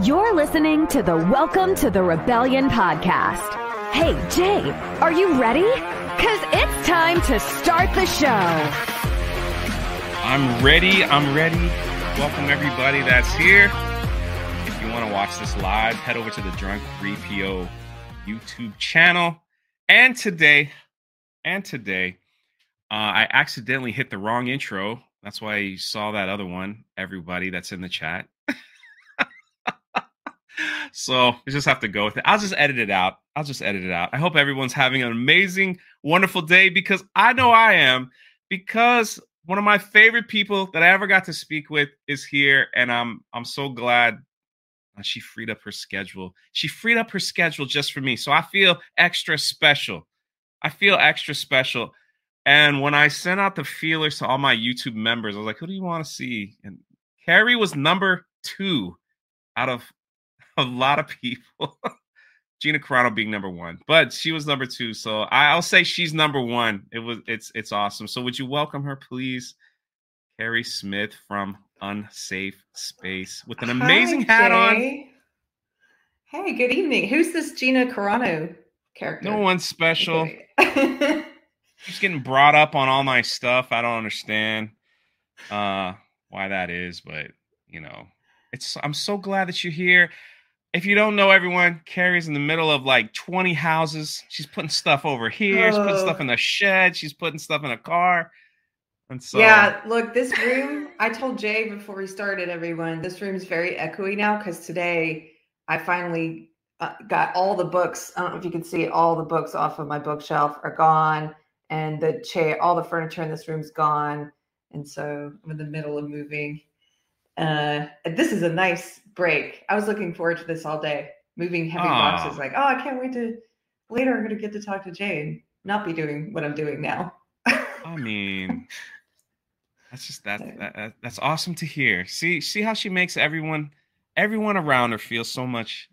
You're listening to the Welcome to the Rebellion podcast. Hey, Jay, are you ready? Because it's time to start the show. I'm ready. I'm ready. Welcome, everybody that's here. If you want to watch this live, head over to the Drunk 3PO YouTube channel. And today, and today, uh, I accidentally hit the wrong intro. That's why you saw that other one, everybody that's in the chat. So we just have to go with it. I'll just edit it out. I'll just edit it out. I hope everyone's having an amazing, wonderful day because I know I am. Because one of my favorite people that I ever got to speak with is here, and I'm I'm so glad she freed up her schedule. She freed up her schedule just for me, so I feel extra special. I feel extra special. And when I sent out the feelers to all my YouTube members, I was like, "Who do you want to see?" And Keri was number two out of a lot of people. Gina Carano being number one, but she was number two. So I'll say she's number one. It was it's it's awesome. So would you welcome her, please? Keri Smith from Unsafe Space with an amazing Hi, hat on. Hey, good evening. Who's this Gina Carano character? No one special. She's getting brought up on all my stuff. I don't understand uh why that is, but you know, it's I'm so glad that you're here. If you don't know everyone, Keri's in the middle of like 20 houses. She's putting stuff over here, she's putting stuff in the shed, she's putting stuff in a car. And so yeah, look, this room, I told Jay before we started, everyone, this room's very echoey now because today I finally uh, got all the books. I don't know if you can see all the books off of my bookshelf are gone, and the chair, all the furniture in this room's gone. And so I'm in the middle of moving. Uh, this is a nice break. I was looking forward to this all day, moving heavy Aw. boxes. Like, oh, I can't wait to later. I'm to get to talk to Jay and not be doing what I'm doing now. I mean, that's just that, that that- that's awesome to hear. See see how she makes everyone everyone around her feel so much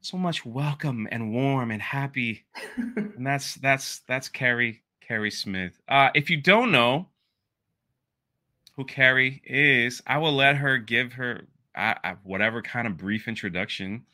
so much welcome and warm and happy. And that's that's that's Keri Keri Smith. Uh if you don't know who Keri is, I will let her give her uh, uh, whatever kind of brief introduction.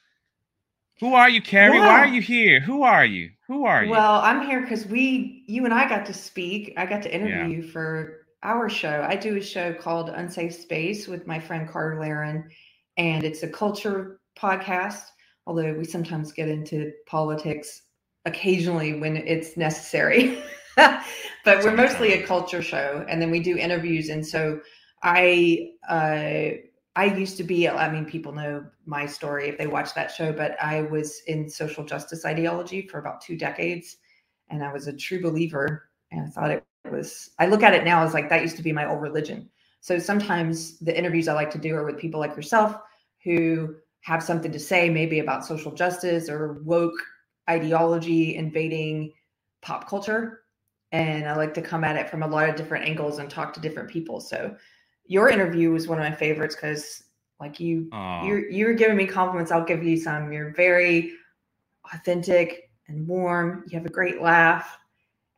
Who are you, Keri? Why are you here? Who are you? Who are you? Well, I'm here because we, you and I got to speak. I got to interview Yeah. you for our show. I do a show called Unsafe Space with my friend Carter Laren, and it's a culture podcast, although we sometimes get into politics occasionally when it's necessary. but we're mostly a culture show, and then we do interviews. And so I, uh, I used to be, I mean, people know my story if they watch that show, but I was in social justice ideology for about two decades. And I was a true believer. And I thought it was, I look at it now as like that used to be my old religion. So sometimes the interviews I like to do are with people like yourself who have something to say, maybe about social justice or woke ideology invading pop culture. And I like to come at it from a lot of different angles and talk to different people. So your interview was one of my favorites because like you you're you're giving me compliments. I'll give you some. You're very authentic and warm. You have a great laugh.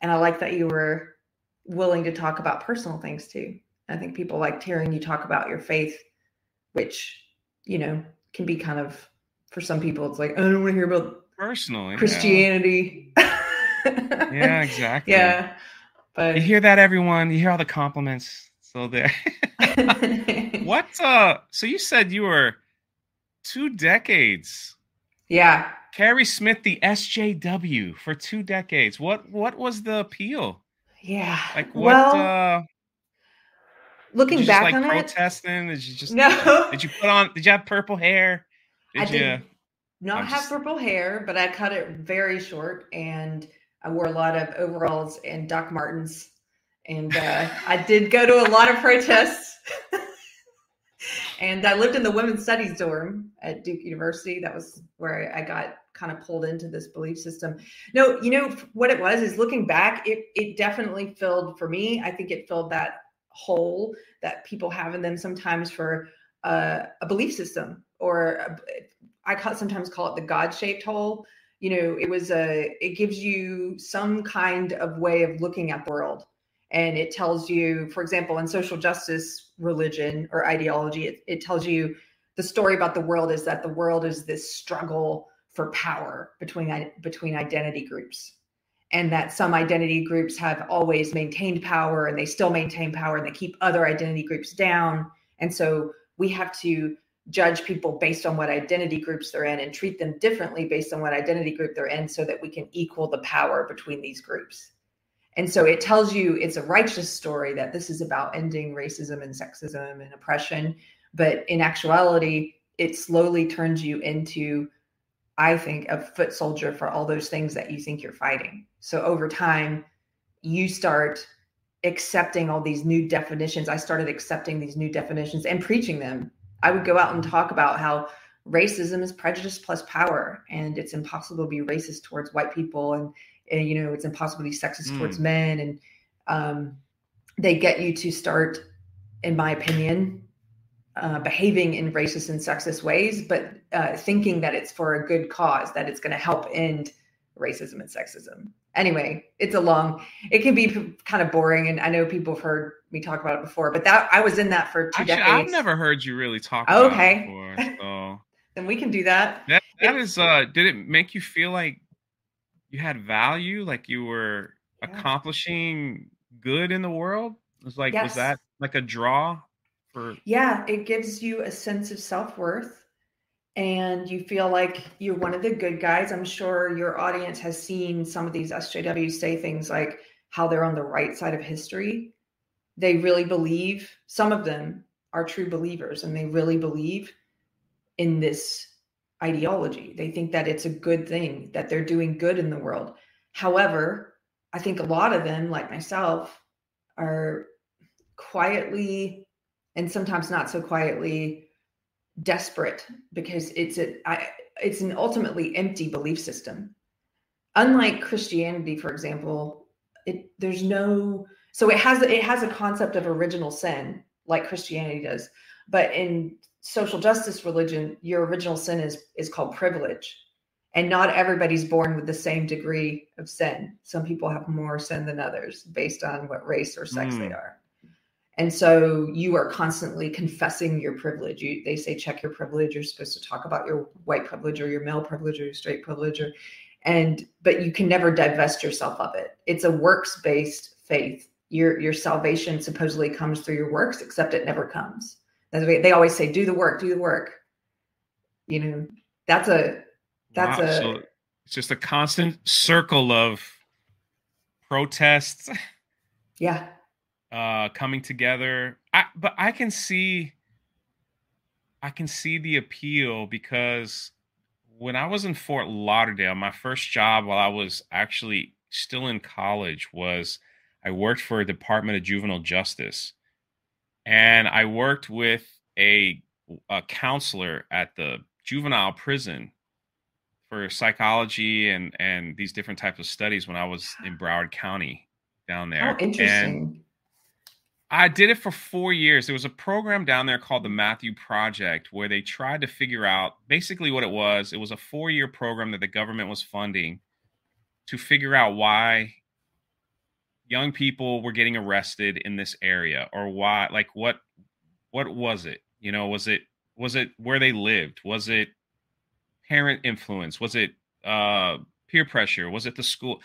And i like that you were willing to talk about personal things too. I think people liked hearing you talk about your faith which you know can be kind of for some people it's like i don't want to hear about personally. christianity. Yeah, exactly. yeah but You hear that, everyone? You hear all the compliments. So there. what? Uh. So you said you were two decades. yeah Keri Smith, the SJW, for two decades. What? What was the appeal? yeah Like what? well uh, looking just back like on it protesting? Did you just? no Did you put on? Did you have purple hair? I Did you? did not I'm have just- purple hair, but I cut it very short and I wore a lot of overalls and Doc Martens. And uh, I did go to a lot of protests. and I lived in the women's studies dorm at Duke University. That was where I got kind of pulled into this belief system. No, you know what it was is looking back, it it definitely filled for me. I think it filled that hole that people have in them sometimes for uh, a belief system or a, I sometimes call it the God shaped hole. You know, it was a, it gives you some kind of way of looking at the world. And it tells you, for example, in social justice religion or ideology, it, it tells you the story about the world is that the world is this struggle for power between between identity groups and that some identity groups have always maintained power and they still maintain power and they keep other identity groups down and so we have to judge people based on what identity groups they're in and treat them differently based on what identity group they're in so that we can equal the power between these groups. And so it tells you it's a righteous story that this is about ending racism and sexism and oppression. But in actuality, it slowly turns you into, I think, a foot soldier for all those things that you think you're fighting. So over time, you start accepting all these new definitions. I started accepting these new definitions and preaching them I would go out and talk about how racism is prejudice plus power, and it's impossible to be racist towards white people, and, and you know it's impossible to be sexist mm. towards men, and um, they get you to start, in my opinion, uh, behaving in racist and sexist ways, but uh, thinking that it's for a good cause, that it's going to help end racism and sexism. Anyway, it's a long, it can be kind of boring. And I know people have heard me talk about it before, but that I was in that for two Actually, decades. I've never heard you really talk about it. okay. Before, so. then we can do that. That, that is, uh, did it make you feel like you had value? Like you were yeah. accomplishing good in the world? It was like, yes. was that like a draw for? Yeah, it gives you a sense of self worth and you feel like you're one of the good guys, I'm sure your audience has seen some of these SJWs say things like how they're on the right side of history. They really believe, some of them are true believers, and they really believe in this ideology. They think that it's a good thing, that they're doing good in the world. However, I think a lot of them, like myself, are quietly and sometimes not so quietly desperate because it's a I, it's an ultimately empty belief system. Unlike Christianity, for example, it there's no so it has it has a concept of original sin like Christianity does, but in social justice religion, your original sin is is called privilege. And not everybody's born with the same degree of sin. Some people have more sin than others based on what race or sex mm. they hmm. are. And so you are constantly confessing your privilege. You, they say check your privilege. You're supposed to talk about your white privilege or your male privilege or your straight privilege, or, and but you can never divest yourself of it. It's a works based faith. Your your salvation supposedly comes through your works, except it never comes. They always say, "Do the work, do the work." You know, that's a that's wow. a. So it's just a constant circle of protests. Yeah uh, coming together. I, but I can see, I can see the appeal because when I was in Fort Lauderdale, my first job while I was actually still in college was I worked for a Department of Juvenile Justice, and I worked with a, a counselor at the juvenile prison for psychology and and these different types of studies when I was in Broward County down there. Oh, interesting. And I did it for four years. There was a program down there called the Matthew Project where they tried to figure out basically what it was. It was a four year program that the government was funding to figure out why young people were getting arrested in this area or why like what what was it? You know was it was it where they lived? Was it parent influence? Was it uh peer pressure? Was it the school?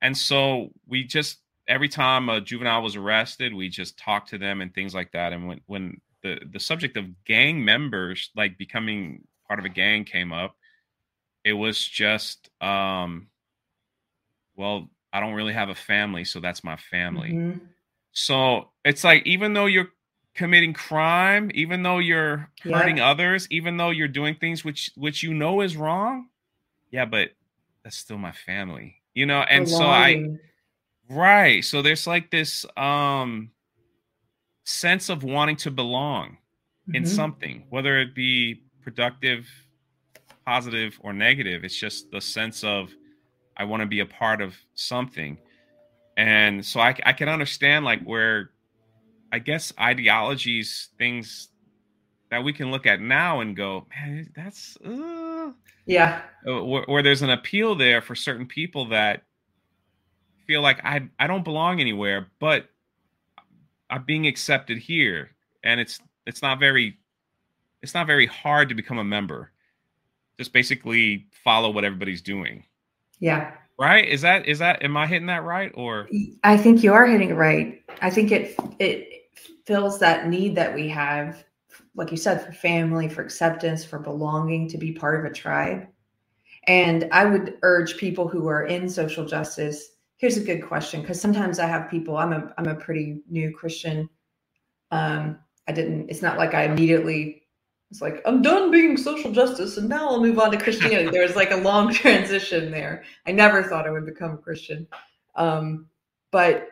And so we just every time a juvenile was arrested, we just talked to them and things like that. And when when the the subject of gang members like becoming part of a gang came up, it was just um well, I don't really have a family, so that's my family. Mm-hmm. So it's like even though you're committing crime, even though you're hurting yeah. others, even though you're doing things which which you know is wrong, yeah, but that's still my family. You know, and so I Right. So there's like this um sense of wanting to belong mm-hmm. in something, whether it be productive, positive, or negative. It's just the sense of I want to be a part of something. And so I, I can understand like where I guess ideologies, things that we can look at now and go, man, that's uh, yeah, where, where there's an appeal there for certain people that feel like I I don't belong anywhere, but I'm being accepted here, and it's it's not very it's not very hard to become a member. Just basically follow what everybody's doing. Yeah. Right? Is that is that am I hitting that right or I think you are hitting it right. I think it it fills that need that we have like you said for family, for acceptance, for belonging, to be part of a tribe. And I would urge people who are in social justice. Here's a good question because sometimes I have people. I'm a I'm a pretty new Christian. Um, I didn't. It's not like I immediately it's like i'm done being social justice and now i'll move on to christianity there was like a long transition there i never thought i would become a christian um, but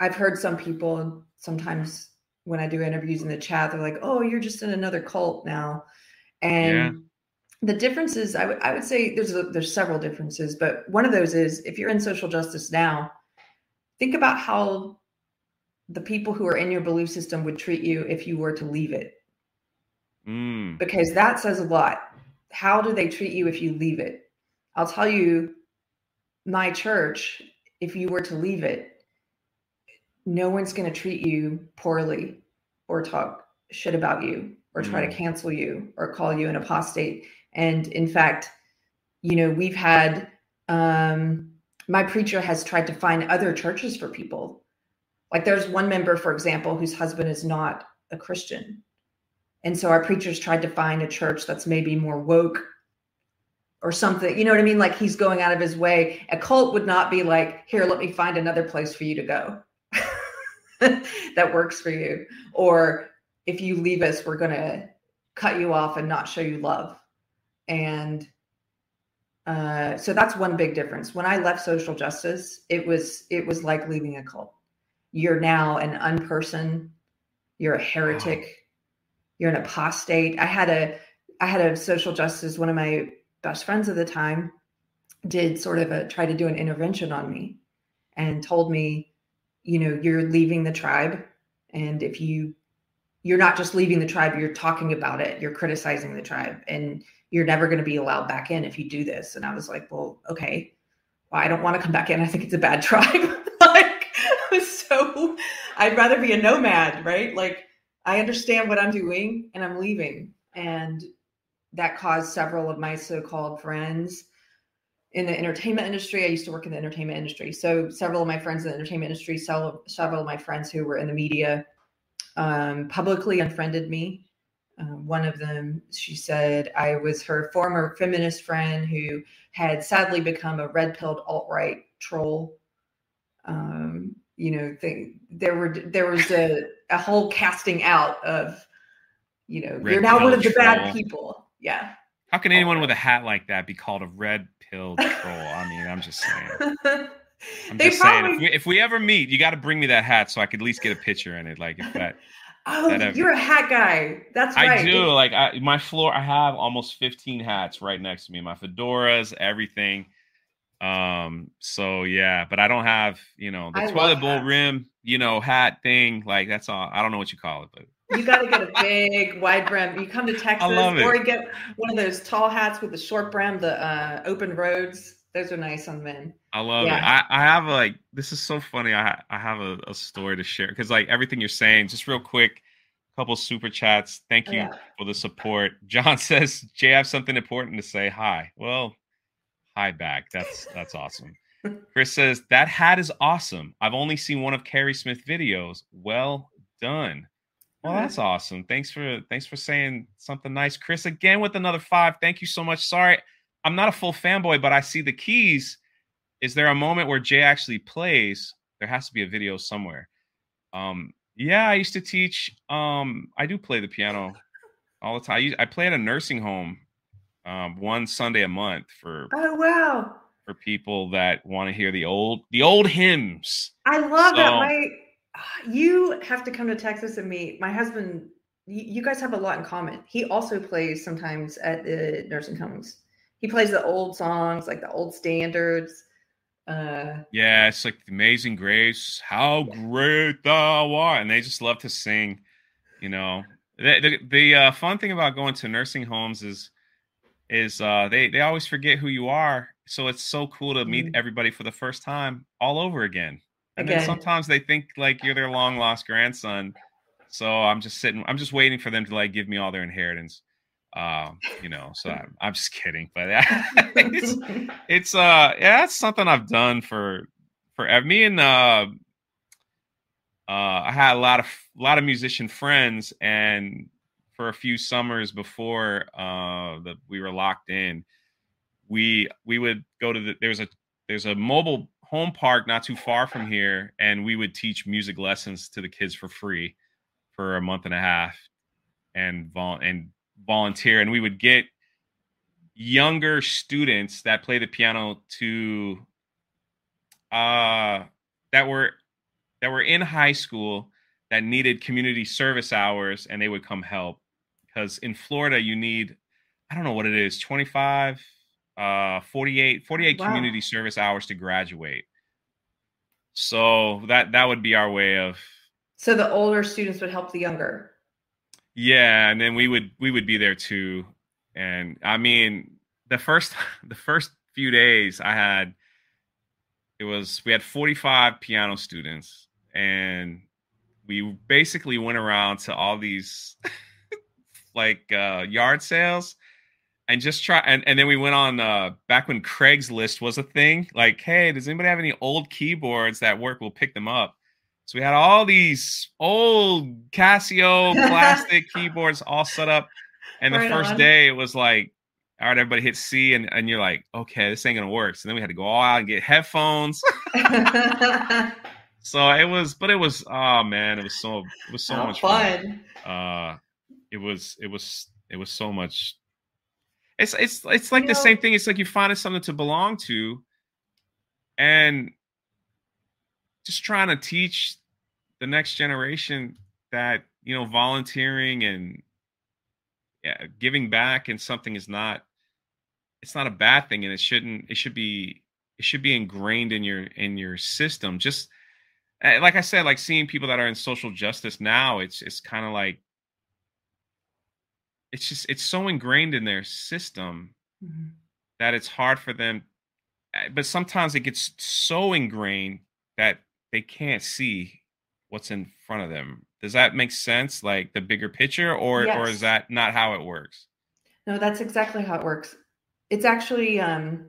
i've heard some people sometimes when i do interviews in the chat they're like oh you're just in another cult now and. The differences I, w- I would say there's a, there's several differences but one of those is if you're in social justice now think about how the people who are in your belief system would treat you if you were to leave it mm. because that says a lot. How do they treat you if you leave it? I'll tell you, my church, if you were to leave it, no one's going to treat you poorly or talk shit about you or try mm. to cancel you or call you an apostate. And in fact, you know, we've had um, my preacher has tried to find other churches for people. Like there's one member, for example, whose husband is not a Christian. And so our preachers tried to find a church that's maybe more woke or something. You know what I mean? Like he's going out of his way. A cult would not be like, here, let me find another place for you to go that works for you. Or if you leave us, we're going to cut you off and not show you love. And uh, so that's one big difference. When I left social justice, it was it was like leaving a cult. You're now an unperson. You're a heretic you're an apostate. I had a I had a social justice, one of my best friends at the time did sort of a try to do an intervention on me and told me, you know, you're leaving the tribe. And if you you're not just leaving the tribe, you're talking about it, you're criticizing the tribe, and you're never going to be allowed back in if you do this. And I was like, well, okay. Well, I don't want to come back in. I think it's a bad tribe. like, so I'd rather be a nomad, right? Like, I understand what I'm doing and I'm leaving. And that caused several of my so called friends in the entertainment industry. I used to work in the entertainment industry. So several of my friends in the entertainment industry, several, of my friends who were in the media um, publicly unfriended me. Um, one of them, she said, I was her former feminist friend who had sadly become a red pilled alt right troll. Um, you know, thing, there were there was a a whole casting out of, you know, red you're now one of the troll. bad people. Yeah. How can anyone with a hat like that be called a red pill troll? I mean, I'm just saying. I'm they just probably... saying, if we, if we, ever meet, you got to bring me that hat so I could at least get a picture in it. Like if that. Oh, you're a hat guy. That's right. I do. Like I, my floor, I have almost 15 hats right next to me. My fedoras, everything. Um, so yeah, but I don't have, you know, the I toilet bowl hats. rim, you know, hat thing. Like that's all. I don't know what you call it, but you got to get a big wide brim. You come to Texas, or you get one of those tall hats with the short brim, the uh, open roads. Those are nice on men. I love yeah. it. I, I have a, like this is so funny. I I have a, a story to share because like everything you're saying, just real quick, a couple super chats. Thank you yeah. for the support. John says, Jay, I have something important to say. Hi. Well, Hi back. That's that's awesome. Chris says that hat is awesome. I've only seen one of Keri Smith videos. Well done. Well, uh-huh. that's awesome. Thanks for thanks for saying something nice, Chris. Again with another five. Thank you so much. Sorry, I'm not a full fanboy, but I see the keys. Is there a moment where Jay actually plays? There has to be a video somewhere. Um, yeah, I used to teach. Um, I do play the piano all the time. I play at a nursing home um, one Sunday a month for oh wow for people that want to hear the old the old hymns. I love so, that. My you have to come to Texas and meet my husband. You, guys have a lot in common. He also plays sometimes at the nursing homes. He plays the old songs, like the old standards. Uh, yeah, it's like Amazing Grace, how great thou art, and they just love to sing. You know, the the, the uh, fun thing about going to nursing homes is is uh, they they always forget who you are. So it's so cool to meet mm-hmm. everybody for the first time all over again. And again. then sometimes they think like you're their long lost grandson, So I'm just sitting. I'm just waiting for them to like give me all their inheritance. Um, you know. So I'm, I'm just kidding, but it's, it's uh yeah, that's something I've done for for me and uh uh, I had a lot of a lot of musician friends, and for a few summers before uh, that we were locked in, we we would go to the there's a there's a mobile home park not too far from here, and we would teach music lessons to the kids for free for a month and a half, and vol- and volunteer, and we would get younger students that play the piano to uh that were that were in high school that needed community service hours and they would come help because in Florida you need I don't know what it is 25 uh 48 48 wow. community service hours to graduate. So that that would be our way of So the older students would help the younger. Yeah, and then we would we would be there too. And I mean, the first the first few days I had it was we had 45 piano students and we basically went around to all these like uh, yard sales and just try and, and then we went on uh, back when Craigslist was a thing. Like, hey, does anybody have any old keyboards that work? We'll pick them up. So we had all these old Casio plastic keyboards all set up. And the right first on. day it was like, all right, everybody hit C and, and you're like, okay, this ain't gonna work. So then we had to go all out and get headphones. So it was, but it was, oh man, it was so, it was so oh, much fun. fun. Uh, it was, it was, it was so much. It's, it's, it's like you the know, same thing. It's like you find something to belong to, and just trying to teach the next generation that you know volunteering and yeah, giving back and something is not it's not a bad thing and it shouldn't it should be it should be ingrained in your in your system just Eh, like I said, like seeing people that are in social justice now, it's it's kind of like it's just it's so ingrained in their system mm-hmm. that it's hard for them. Eh, but sometimes it gets so ingrained that they can't see what's in front of them. Does that make sense? Like the bigger picture, or yes. or is that not how it works? No, that's exactly how it works. It's actually, um,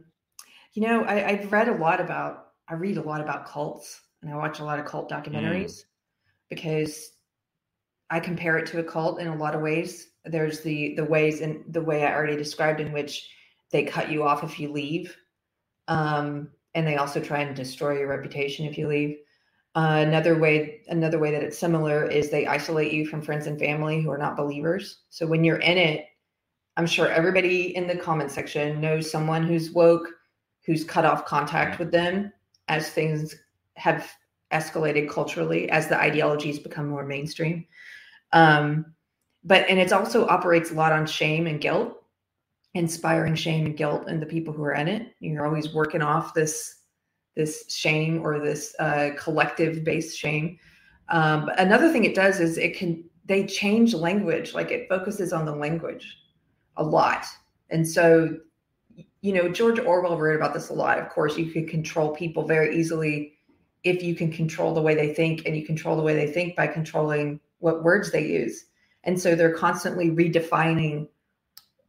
you know, I, I've read a lot about. I read a lot about cults and I watch a lot of cult mm. documentaries mm. because I compare it to a cult in a lot of ways. There's the the ways and the way I already described in which they cut you off if you leave, um, and they also try and destroy your reputation if you leave. Uh, another way, another way that it's similar is they isolate you from friends and family who are not believers. So when you're in it, I'm sure everybody in the comment section knows someone who's woke, who's cut off contact with them as things have escalated culturally as the ideologies become more mainstream. Um, but and it also operates a lot on shame and guilt, inspiring shame and guilt in the people who are in it. You're always working off this this shame or this uh, collective based shame. Um, another thing it does is it can they change language, like it focuses on the language a lot, and so you know George Orwell wrote about this a lot. Of course, you can control people very easily if you can control the way they think and you control the way they think by controlling what words they use and so they're constantly redefining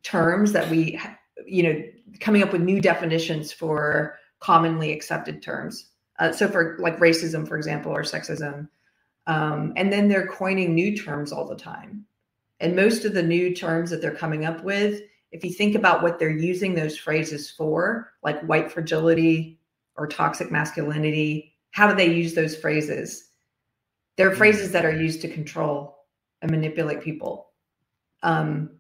terms that we you know coming up with new definitions for commonly accepted terms uh, so for like racism for example or sexism um, and then they're coining new terms all the time and most of the new terms that they're coming up with if you think about what they're using those phrases for like white fragility or toxic masculinity how do they use those phrases? They're mm-hmm. phrases that are used to control and manipulate people, um,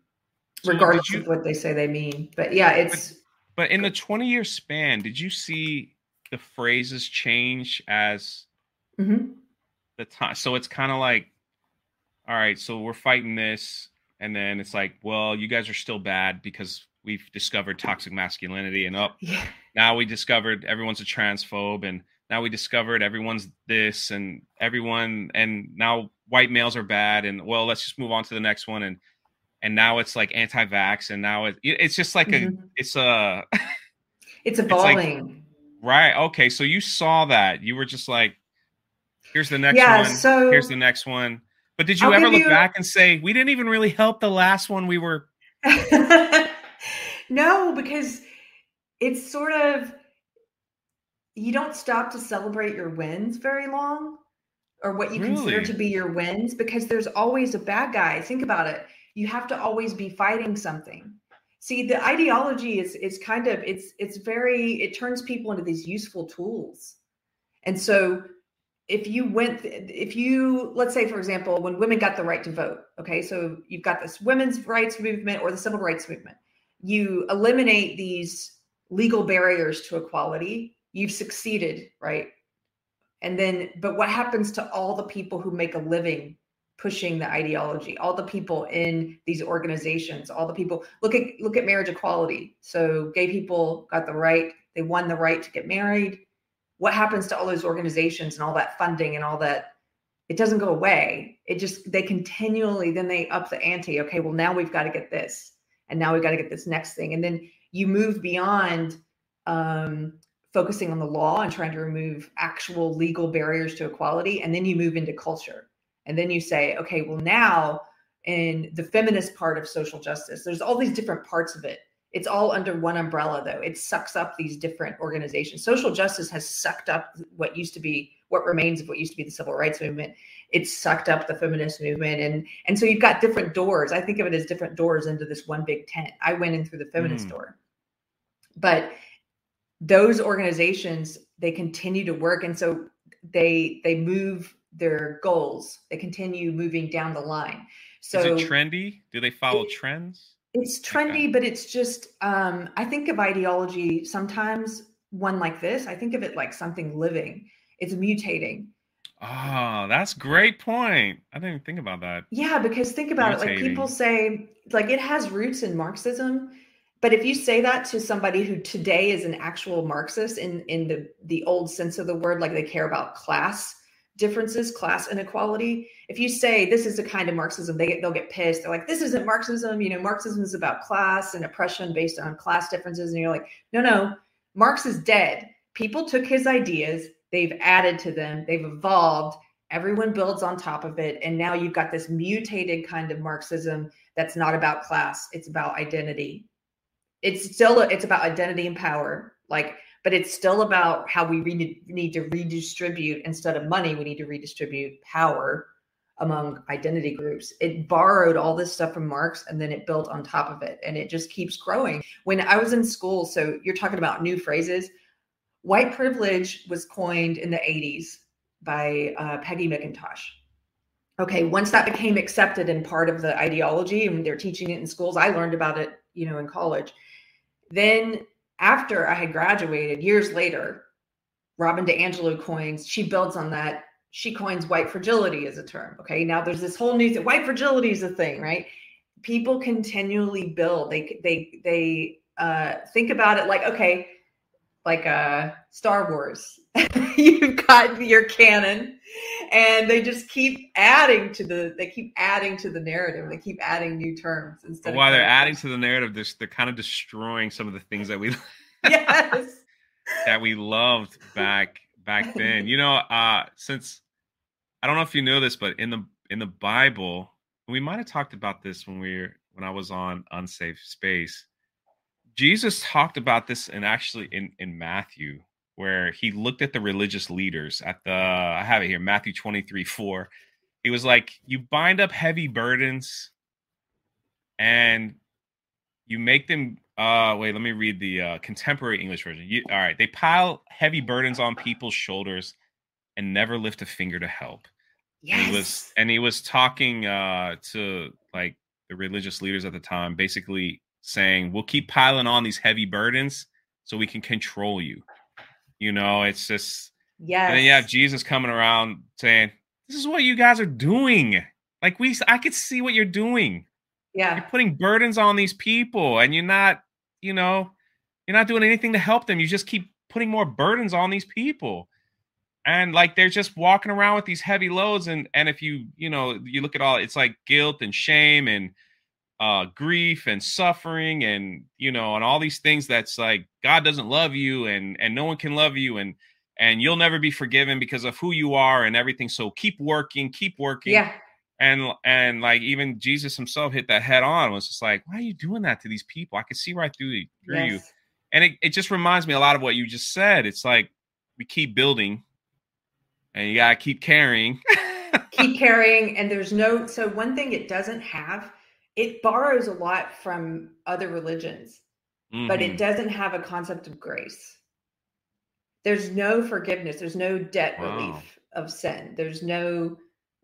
so regardless you, of what they say they mean. But yeah, it's. But, in the 20 year span, did you see the phrases change as mm-hmm. the time? So it's kind of like, all right, so we're fighting this. And then it's like, well, you guys are still bad because we've discovered toxic masculinity and up. Oh, yeah. Now we discovered everyone's a transphobe and now we discovered everyone's this and everyone and now white males are bad and well let's just move on to the next one and and now it's like anti-vax and now it, it's just like mm-hmm. a it's a it's evolving it's like, right okay so you saw that you were just like here's the next yeah, one so here's the next one But did you I'll ever look you- back and say we didn't even really help the last one we were? no, because it's sort of you don't stop to celebrate your wins very long or what you consider to be your wins because there's always a bad guy. Think about it. You have to always be fighting something. See, the ideology is is kind of it's it's very it turns people into these useful tools. And so if you went if you let's say for example when women got the right to vote okay so you've got this women's rights movement or the civil rights movement you eliminate these legal barriers to equality you've succeeded right and then but what happens to all the people who make a living pushing the ideology. All the people in these organizations all the people look at look at marriage equality. So gay people got the right they won the right to get married. What happens to all those organizations and all that funding and all that? It doesn't go away. It just they continually then they up the ante okay well now we've got to get this and now we've got to get this next thing. And then you move beyond um, focusing on the law and trying to remove actual legal barriers to equality and then you move into culture and then you say okay well now in the feminist part of social justice there's all these different parts of it. It's all under one umbrella though. It sucks up these different organizations. Social justice has sucked up what used to be what remains of what used to be the civil rights movement. It's sucked up the feminist movement. And and so you've got different doors. I think of it as different doors into this one big tent. I went in through the feminist Mm. door. But those organizations they continue to work. And so they they move their goals they continue moving down the line so Is it trendy? Do they follow It- trends? it's Okay. trendy, but it's just um, I think of ideology sometimes one like this. I think of it like something living. It's mutating. Oh, that's great point. I didn't think about that. Yeah, because think about it. Like people say, like it has roots in Marxism, but if you say that to somebody who today is an actual Marxist in in the the old sense of the word, like they care about class differences, class inequality. If you say this is the kind of Marxism, they get, they'll get pissed. They're like, this isn't Marxism. You know, Marxism is about class and oppression based on class differences. And you're like, no, no, Marx is dead. People took his ideas, they've added to them, they've evolved. Everyone builds on top of it, and now you've got this mutated kind of Marxism that's not about class; it's about identity. It's still it's about identity and power, like but it's still about how we re- need to redistribute. Instead of money we need to redistribute power among identity groups. It borrowed all this stuff from marx and then it built on top of it and it just keeps growing. When i was in school so you're talking about new phrases. White privilege was coined in the 80s by uh, peggy mcintosh. Okay once that became accepted and part of the ideology and they're teaching it in schools i learned about it you know in college. Then after I had graduated, years later, Robin DiAngelo coins, she builds on that. She coins white fragility as a term. Okay. Now there's this whole new thing. White fragility is a thing, right? People continually build. They they they uh think about it like, okay, like uh Star Wars. You've got your canon and they just keep adding to the they keep adding to the narrative. They keep adding new terms instead while they're adding to the narrative, they're, they're kind of destroying some of the things that we yes. that we loved back back then. You know, uh since I don't know if you know this, but in the in the Bible, we might have talked about this when we were when I was on Unsafe Space. Jesus talked about this and actually in in Matthew where he looked at the religious leaders at the I have it here Matthew 23 4 he was like you bind up heavy burdens and you make them uh wait let me read the uh contemporary english version. You, all right they pile heavy burdens on people's shoulders and never lift a finger to help. And he was and he was talking uh to like the religious leaders at the time basically saying we'll keep piling on these heavy burdens so we can control you you know it's just yeah. and then you have Jesus coming around saying, "This is what you guys are doing. Like we, I could see what you're doing. Yeah. You're putting burdens on these people, and you're not, you know, you're not doing anything to help them. You just keep putting more burdens on these people, and like they're just walking around with these heavy loads. And and if you, you know, you look at all, it's like guilt and shame and uh grief and suffering and you know and all these things that's like god doesn't love you and and no one can love you and and you'll never be forgiven because of who you are and everything so keep working keep working Yeah. and and like even Jesus himself hit that head on. Was just like, why are you doing that to these people? I can see right through, through yes. you, and it, it just reminds me a lot of what you just said. It's like we keep building, and you gotta keep carrying. keep carrying, and there's no. So one thing it doesn't have, it borrows a lot from other religions, mm-hmm. but it mm-hmm. doesn't have a concept of grace. There's no forgiveness. There's no debt wow. relief of sin. There's no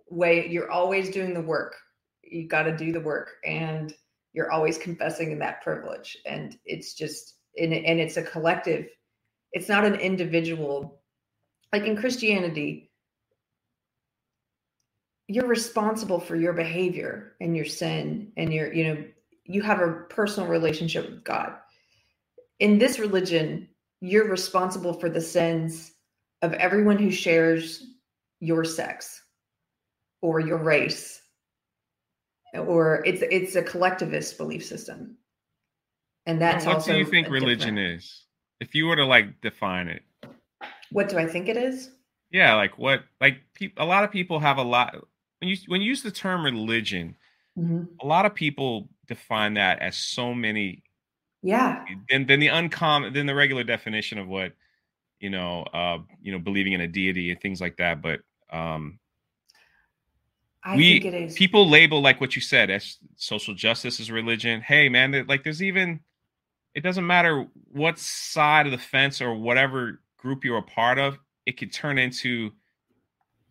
way you're always doing the work you got to do the work and you're always confessing in that privilege and it's just and, and it's a collective it's not an individual like in christianity you're responsible for your behavior and your sin and your you know you have a personal relationship with god. In this religion you're responsible for the sins of everyone who shares your sex or your race or it's it's a collectivist belief system. And that's what also do you think religion different... is? If you were to like define it. What do i think it is? Yeah like what like pe- a lot of people have a lot when you when you use the term religion mm-hmm. a lot of people define that as so many yeah than the uncommon then the regular definition of what you know uh you know believing in a deity and things like that but um I we, think it is. People label like what you said as social justice is religion. Hey, man, like there's even it doesn't matter what side of the fence or whatever group you're a part of, it could turn into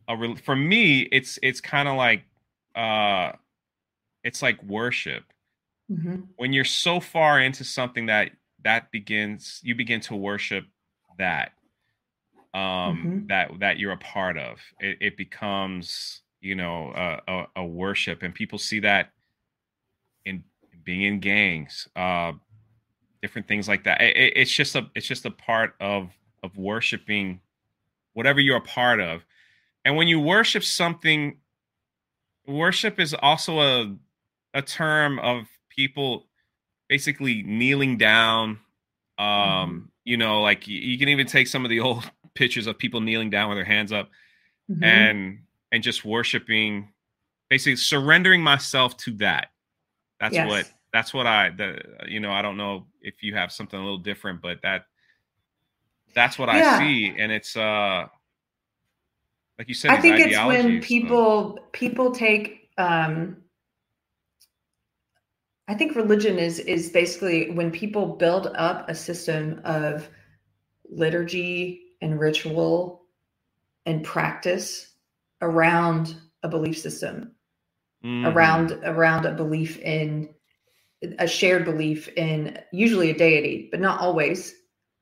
a for me, it's it's kind of like uh it's like worship. Mm-hmm. When you're so far into something that that begins you begin to worship that um mm-hmm. that that you're a part of. It, it becomes you know a, a, worship and people see that in being in gangs uh different things like that it, it's just a it's just a part of of worshiping whatever you're a part of and when you worship something worship is also a a term of people basically kneeling down um mm-hmm. you know like you, you, can even take some of the old pictures of people kneeling down with their hands up mm-hmm. and and just worshiping basically surrendering myself to that that's yes. what that's what i the you know i don't know if you have something a little different but that that's what yeah. i see and it's uh like you said i think it's when people so. people take um i think religion is is basically when people build up a system of liturgy and ritual and practice around a belief system mm-hmm. around around a belief in a shared belief in usually a deity but not always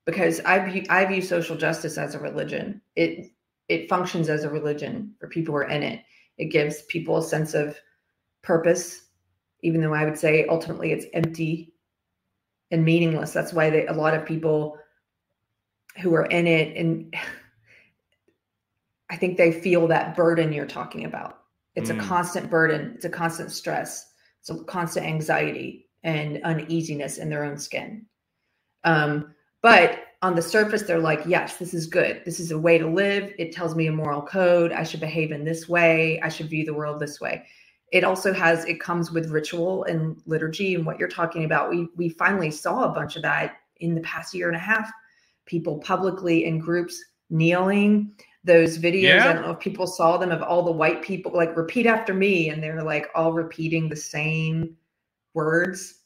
because i view i view social justice as a religion it it functions as a religion for people who are in it it gives people a sense of purpose even though i would say ultimately it's empty and meaningless that's why they, a lot of people who are in it and I think they feel that burden you're talking about. It's mm. a constant burden, it's a constant stress, it's a constant anxiety and uneasiness in their own skin. Um, but on the surface, they're like, yes, this is good. This is a way to live. It tells me a moral code. I should behave in this way. I should view the world this way. It also has, it comes with ritual and liturgy and what you're talking about. We we finally saw a bunch of that in the past year and a half. People publicly in groups kneeling those videos. Yeah. I don't know if people saw them of all the white people like repeat after me, and they're like all repeating the same words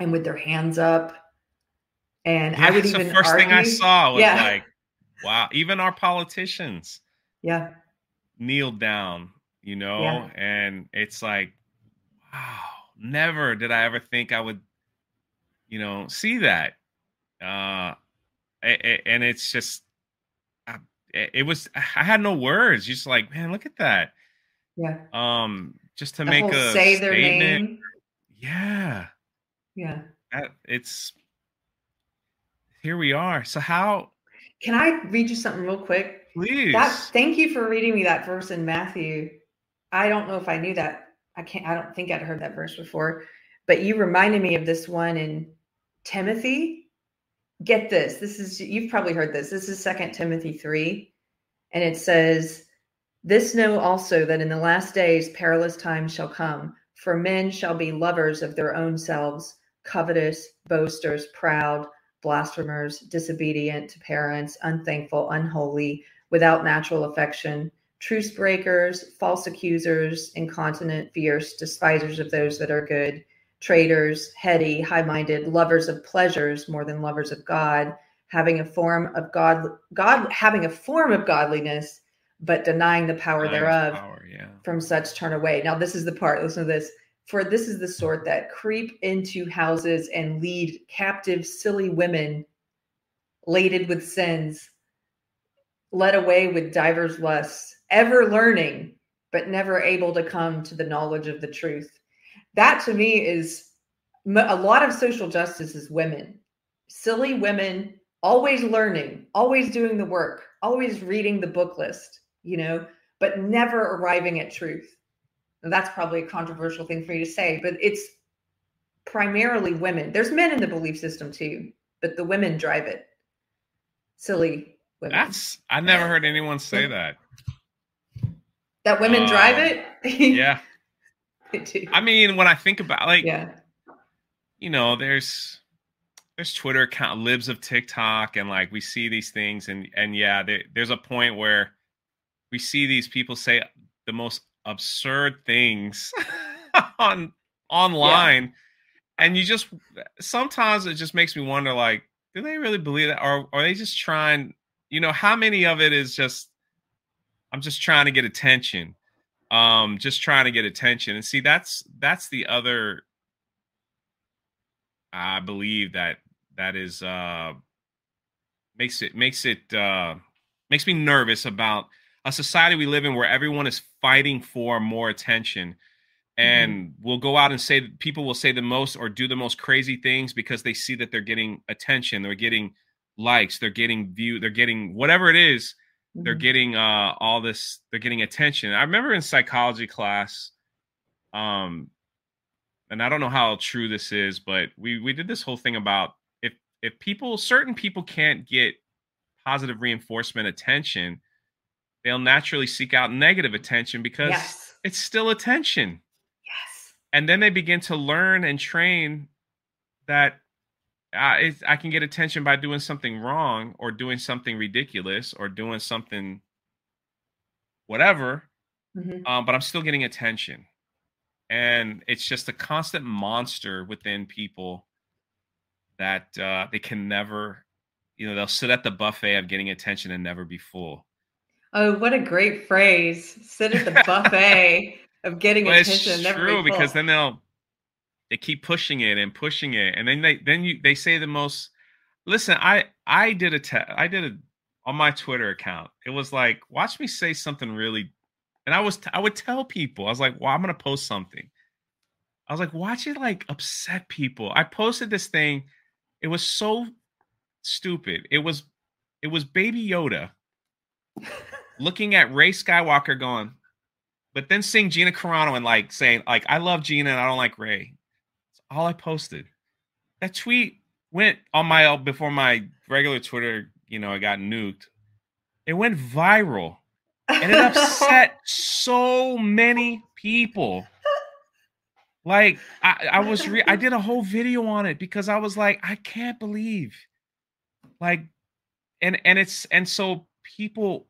and with their hands up. And yeah, I would even the first argue, thing I saw was yeah. like, wow, even our politicians, yeah, kneel down, you know, yeah. and it's like, wow, never did I ever think I would, you know, see that. Uh, and it's just it was I had no words. Just like, man, look at that. Yeah. Um, just to the make a say statement. their name. Yeah. Yeah. That, it's here we are. So how can I read you something real quick? Please. That thank you for reading me that verse in Matthew. I don't know if I knew that. I can't I don't think I'd heard that verse before, but you reminded me of this one in Timothy get this. This is you've probably heard this. This is Second Timothy three, and it says, This know also that in the last days perilous times shall come, for men shall be lovers of their own selves, covetous, boasters, proud, blasphemers, disobedient to parents, unthankful, unholy, without natural affection, truce breakers, false accusers, incontinent, fierce, despisers of those that are good, traitors, heady, high minded, lovers of pleasures more than lovers of God, having a form of God, God having a form of godliness, but denying the power Denying thereof. power, yeah. From such turn away. Now, this is the part, listen to this. For this is the sort that creep into houses and lead captive, silly women laden with sins, led away with divers lusts, ever learning, but never able to come to the knowledge of the truth. That to me is a lot of social justice is women, silly women, always learning, always doing the work, always reading the book list, you know, but never arriving at truth. Now, that's probably a controversial thing for you to say, but it's primarily women. There's men in the belief system too, but the women drive it. Silly women. That's I never heard anyone say that. that women drive Uh, it. Yeah. They do. I mean, when I think about like yeah. you know, there's there's Twitter account libs of TikTok, and like we see these things, and and yeah, there, there's a point where we see these people say the most absurd things on online, and you just sometimes it just makes me wonder, like, do they really believe that, or are they just trying? You know, how many of it is just I'm just trying to get attention, um, just trying to get attention, and see that's that's the other I believe that that is uh makes it makes it uh makes me nervous about a society we live in where everyone is fighting for more attention. And we'll go out and say people will say the most or do the most crazy things because they see that they're getting attention they're getting likes they're getting view they're getting whatever it is they're Mhm. getting uh all this they're getting attention. I remember in psychology class um and i don't know how true this is but we we did this whole thing about if if people certain people can't get positive reinforcement attention they'll naturally seek out negative attention because yes. it's still attention Yes. and then they begin to learn and train that uh, I can get attention by doing something wrong or doing something ridiculous or doing something whatever, Mhm. um, but I'm still getting attention. And it's just a constant monster within people that uh, they can never, you know, they'll sit at the buffet of getting attention and never be full. Oh, what a great phrase. Sit at the buffet of getting But attention. it's true be because then they'll they keep pushing it and pushing it, and then they then you they say the most. Listen, I I did a te- I did a on my Twitter account. It was like watch me say something really, and I was t- I would tell people I was like, well, I'm gonna post something. I was like, watch it like upset people. I posted this thing. It was so stupid. It was it was Baby Yoda looking at Rey Skywalker going, but then seeing Gina Carano and like saying, like, I love Gina and I don't like Ray. That's all I posted. That tweet went on my before my regular Twitter, you know, it got nuked. It went viral and it upset so many people. Like I, I was re- I did a whole video on it because I was like, I can't believe like and and it's and so people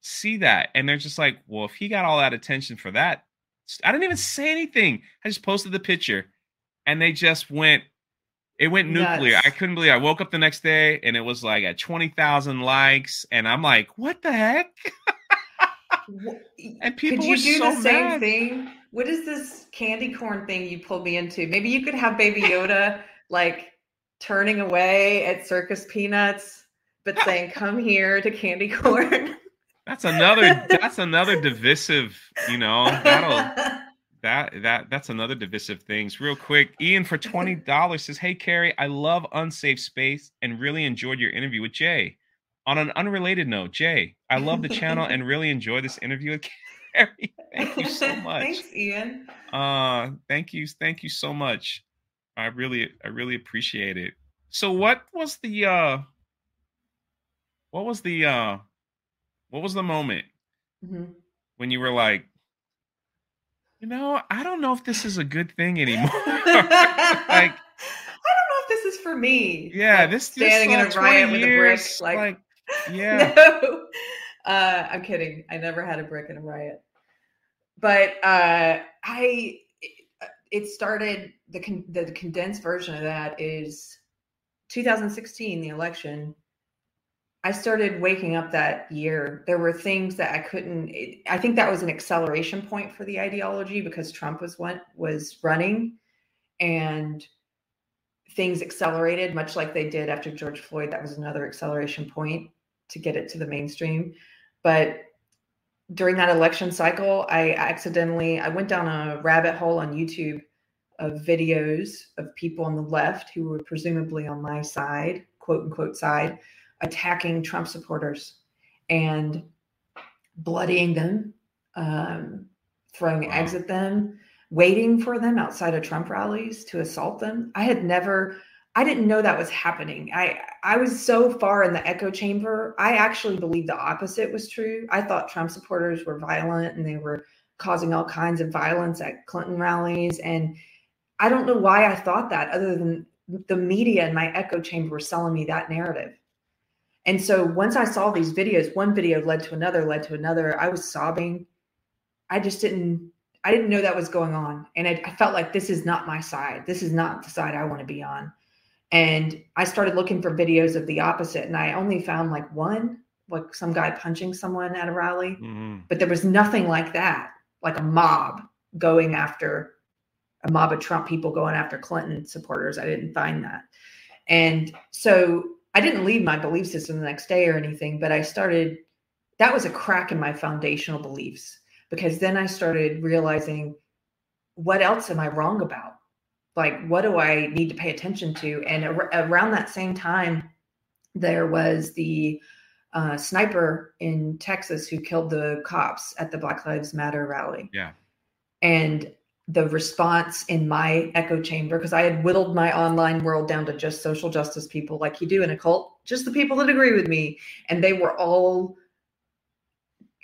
see that and they're just like, well, if he got all that attention for that, I didn't even say anything. I just posted the picture and they just went it went nuclear. Nuts. I couldn't believe it. I woke up the next day and it was like at 20,000 likes and I'm like, what the heck? And people could you were do so the same mad. thing? What is this candy corn thing you pulled me into? Maybe you could have Baby Yoda like turning away at circus peanuts, but saying, "Come here to candy corn." That's another that's another divisive, you know. That'll that that that's another divisive things. Real quick, Ian for twenty dollars says, "Hey Keri, I love Unsafe Space and really enjoyed your interview with Jay." On an unrelated note, Jay, I love the channel and really enjoy this interview with Keri. Thank you so much. Thanks, Ian. Uh, thank you, thank you so much. I really, I really appreciate it. So, what was the uh, what was the uh, what was the moment? Mhm. when you were like, you know, I don't know if this is a good thing anymore. like, I don't know if this is for me. Yeah, Like, this standing in a riot 20 with a brick. years, Like, yeah, no. Uh, I'm kidding. I never had a brick in a riot. But uh, I, it started the con- the condensed version of that is 2016, the election. I started waking up that year. There were things that I couldn't. I think that was an acceleration point for the ideology because Trump was what was running, and things accelerated, much like they did after George Floyd. That was another acceleration point to get it to the mainstream. But during that election cycle, I accidentally I went down a rabbit hole on YouTube of videos of people on the left who were presumably on my side, quote unquote side, attacking Trump supporters and bloodying them, um, throwing Wow. eggs at them, waiting for them outside of Trump rallies to assault them. I had never, I didn't know that was happening. I I was so far in the echo chamber. I actually believed the opposite was true. I thought Trump supporters were violent and they were causing all kinds of violence at Clinton rallies. And I don't know why I thought that, other than the media and my echo chamber were selling me that narrative. And so once I saw these videos, one video led to another, led to another. I was sobbing. I just didn't, I didn't know that was going on. And I, I felt like this is not my side. This is not the side I want to be on. And I started looking for videos of the opposite. And I only found like one, like some guy punching someone at a rally Mhm. but there was nothing like that, like a mob going after a mob of Trump people going after Clinton supporters. I didn't find that. And so I didn't leave my belief system the next day or anything, but I started, that was a crack in my foundational beliefs because then I started realizing what else am I wrong about? Like, what do I need to pay attention to? And ar- around that same time, there was the uh, sniper in Texas who killed the cops at the Black Lives Matter rally. Yeah. And the response in my echo chamber, because I had whittled my online world down to just social justice people, like you do in a cult, just the people that agree with me. And they were all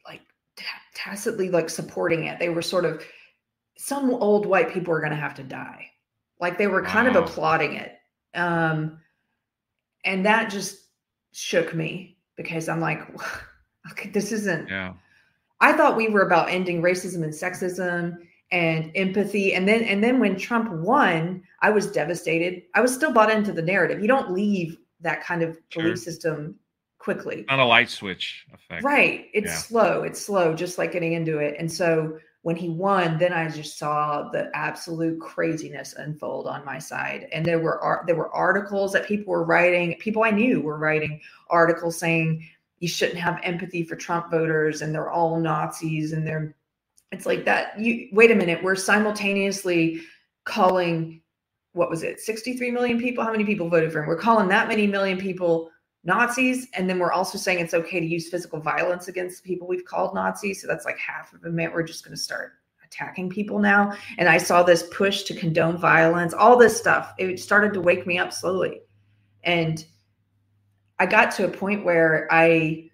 like ta- tacitly like supporting it. They were sort of, some old white people are going to have to die. Like they were kind Wow. of applauding it. Um, and that just shook me because I'm like, okay, this isn't. Yeah. I thought we were about ending racism and sexism and empathy, and then and then when Trump won, I was devastated. I was still bought into the narrative. You don't leave that kind of Sure. belief system quickly. Not a light switch effect. Right. It's Yeah. slow. It's slow, just like getting into it. And so when he won, then I just saw the absolute craziness unfold on my side. And there were there were articles that people were writing. People I knew were writing articles saying you shouldn't have empathy for Trump voters, and they're all Nazis, and they're. It's like that. You wait a minute. We're simultaneously calling what was it 63 million people how many people voted for him we're calling that many million people Nazis, and then we're also saying it's okay to use physical violence against people we've called Nazis. So that's like half of them. We're just going to start attacking people now. And I saw this push to condone violence, all this stuff. It started to wake me up slowly, and I got to a point where I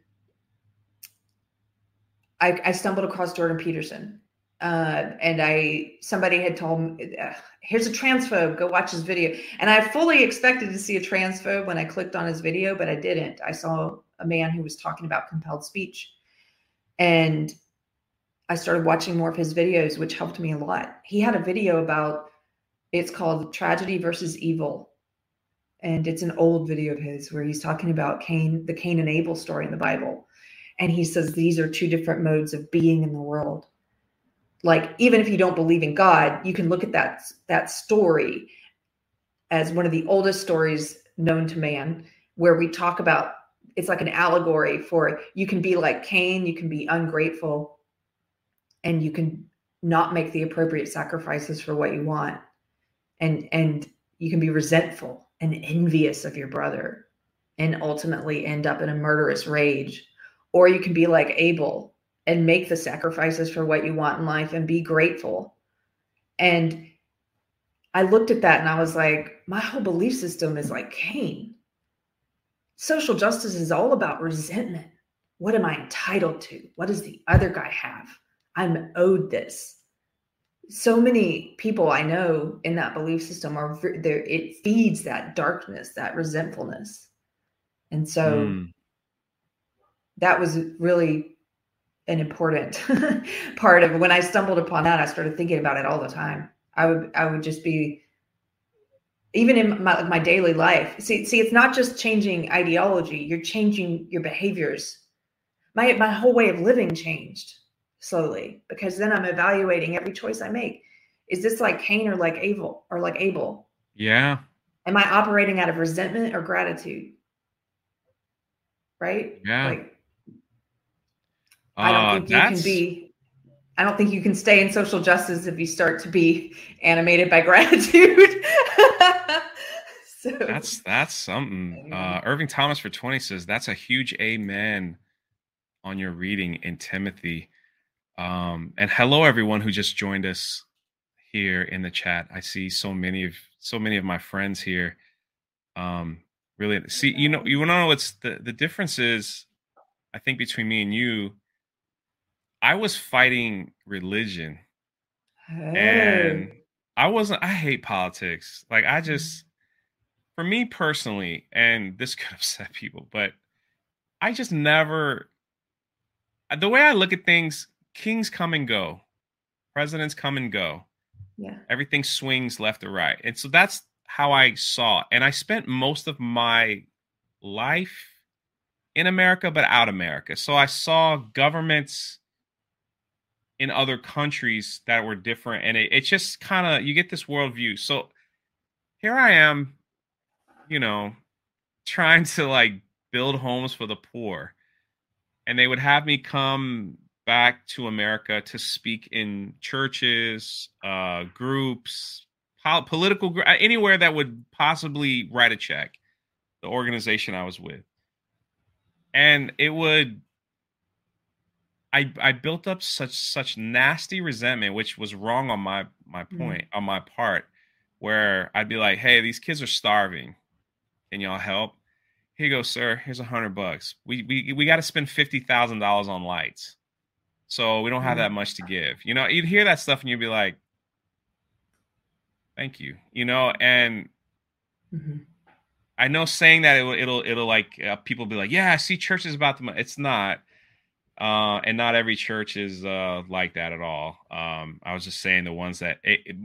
I, I stumbled across Jordan Peterson. Uh, and I somebody had told me, "Here's a transphobe. Go watch his video." And I fully expected to see a transphobe when I clicked on his video, but I didn't. I saw a man who was talking about compelled speech, and I started watching more of his videos, which helped me a lot. He had a video about it's called "Tragedy versus Evil," and it's an old video of his where he's talking about Cain, the Cain and Abel story in the Bible, and he says these are two different modes of being in the world. Like even if you don't believe in god you can look at that that story as one of the oldest stories known to man where we talk about it's like an allegory for you can be like cain you can be ungrateful and you can not make the appropriate sacrifices for what you want. And and you can be resentful and envious of your brother and ultimately end up in a murderous rage or you can be like abel and make the sacrifices for what you want in life and be grateful. And I looked at that and I was like, my whole belief system is like Cain. Social justice is all about resentment. What am I entitled to? What does the other guy have? I'm owed this. So many people I know in that belief system are there. It feeds that darkness, that resentfulness, and so mm. That was really an important part of when I stumbled upon that. I started thinking about it all the time. I would I would just be even in my my daily life. See see, it's not just changing ideology. You're changing your behaviors. My my whole way of living changed slowly because then I'm evaluating every choice I make. Is this like Cain or like Abel or like Abel? Yeah. Am I operating out of resentment or gratitude? Right? Yeah. Like I don't uh, think you can be I don't think you can stay in social justice if you start to be animated by gratitude. so that's that's something. Uh Irving Thomas for 20 says that's a huge amen on your reading in Timothy. Um, and hello, everyone who just joined us here in the chat. I see so many of so many of my friends here. Um, really, see, you know, you want to know what's the the difference is, I think between me and you. I was fighting religion, hey. and I wasn't. I hate politics. Like I mm. just, for me personally, and this could upset people, but I just never. The way I look at things, kings come and go, presidents come and go. Yeah. Everything swings left or right. And so that's how I saw. And I spent most of my life in America, but out America. So I saw governments in other countries that were different. And it, it's just kind of, you get this worldview. So here I am, you know, trying to like build homes for the poor. And they would have me come back to America to speak in churches, uh, groups, pol- political, anywhere that would possibly write a check. The organization I was with, and it would. I I built up such such nasty resentment, which was wrong on my my mm. point mm. on my part, where I'd be like, "Hey, these kids are starving. Can y'all help?" Here you go, sir. Here's a hundred bucks. We we we got to spend fifty thousand dollars on lights so we don't have that mm-hmm. much to give. You know, you'd hear that stuff and you'd be like, thank you, you know, and mm-hmm. I know saying that it, will it'll, it'll like, uh, people be like, yeah, I see churches about the money. It's not. Uh, and not every church is uh, like that at all. Um, I was just saying the ones that it, it,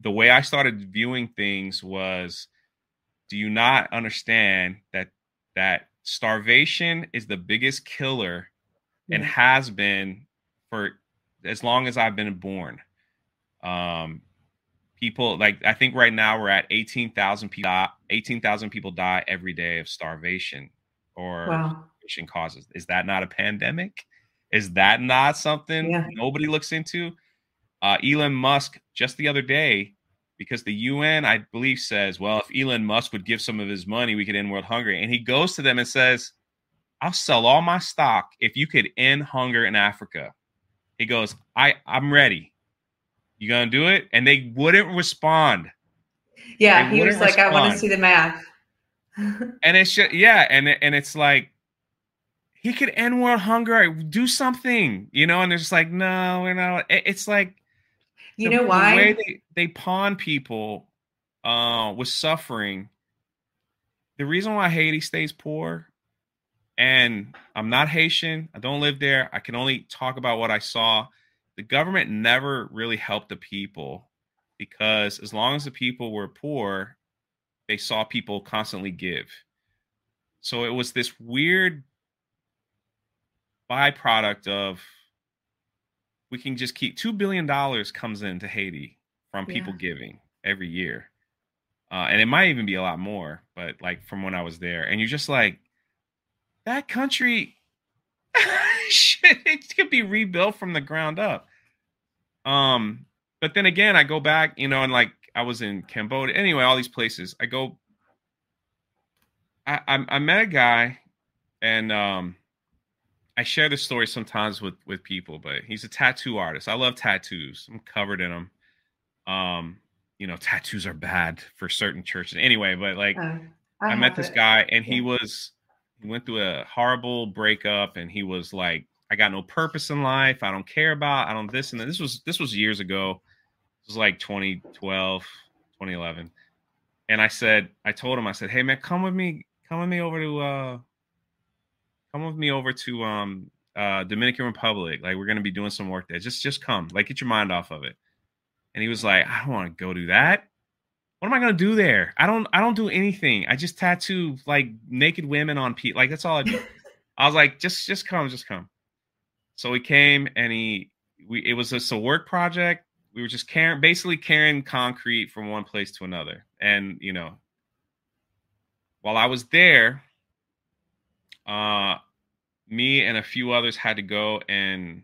the way I started viewing things was, do you not understand that that starvation is the biggest killer yeah. and has been for as long as I've been born. Um, people like I think right now we're at eighteen thousand people. Eighteen thousand people die every day of starvation or wow. starvation causes. Is that not a pandemic? Is that not something yeah. nobody looks into? Uh, Elon Musk just the other day, because the UN, I believe, says, well, if Elon Musk would give some of his money, we could end world hunger. And he goes to them and says, I'll sell all my stock if you could end hunger in Africa. He goes, I, I'm ready. You gonna do it? And they wouldn't respond. Yeah, he was like, respond. I want to see the math. and it's just yeah, and and it's like he could end world hunger, do something, you know, and they're just like, no, we're not. It's like you the, know why the way they, they pawn people uh with suffering. The reason why Haiti stays poor and I'm not Haitian. I don't live there. I can only talk about what I saw. The government never really helped the people because as long as the people were poor, they saw people constantly give. So it was this weird byproduct of we can just keep $2 billion comes into Haiti from people yeah. giving every year. Uh, and it might even be a lot more, but like from when I was there. And you're just like, that country shit, it could be rebuilt from the ground up. Um, but then again, I go back, you know, and like I was in Cambodia. Anyway, all these places. I go. I I, I met a guy, and um, I share this story sometimes with with people. But he's a tattoo artist. I love tattoos. I'm covered in them. Um, you know, tattoos are bad for certain churches. Anyway, but like uh, I, I met this it. guy, and he was he went through a horrible breakup and he was like I got no purpose in life. I don't care about. I don't this and that. This was this was years ago. It was like 2012, 2011. And I said, I told him, I said, hey man, come with me, come with me over to uh come with me over to um uh Dominican Republic. Like we're gonna be doing some work there. Just just come. Like get your mind off of it. And he was like, I don't want to go do that. What am I gonna do there? I don't I don't do anything. I just tattoo like naked women on people. Like that's all I do. I was like, just just come, just come. So he came and he we it was just a work project. We were just carrying basically carrying concrete from one place to another. And you know, while I was there, uh me and a few others had to go and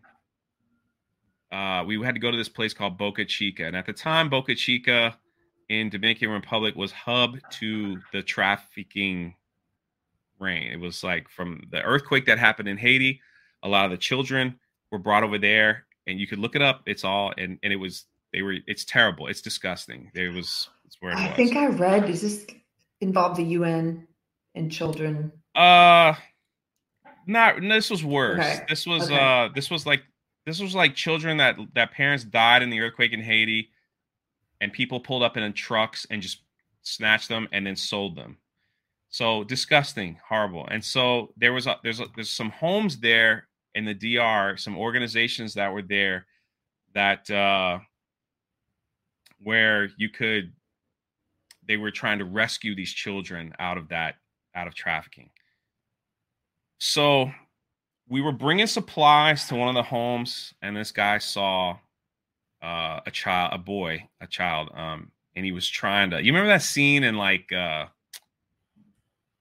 uh, we had to go to this place called Boca Chica. And at the time, Boca Chica in Dominican Republic was hub to the trafficking ring. It was like from the earthquake that happened in Haiti, a lot of the children were brought over there and you could look it up. It's all and and it was they were it's terrible. It's disgusting. There was it's where it I was. think I read. Does this involve the UN and children? Uh, not. This was worse. Okay, This was okay. uh. This was like this was like children that that parents died in the earthquake in Haiti, and people pulled up in trucks and just snatched them and then sold them. So disgusting, horrible. And so there was a, there's a, there's some homes there in the DR, some organizations that were there that uh where you could they were trying to rescue these children out of that out of trafficking. So we were bringing supplies to one of the homes, and this guy saw uh, a child, a boy, a child, um, and he was trying to. You remember that scene in like uh,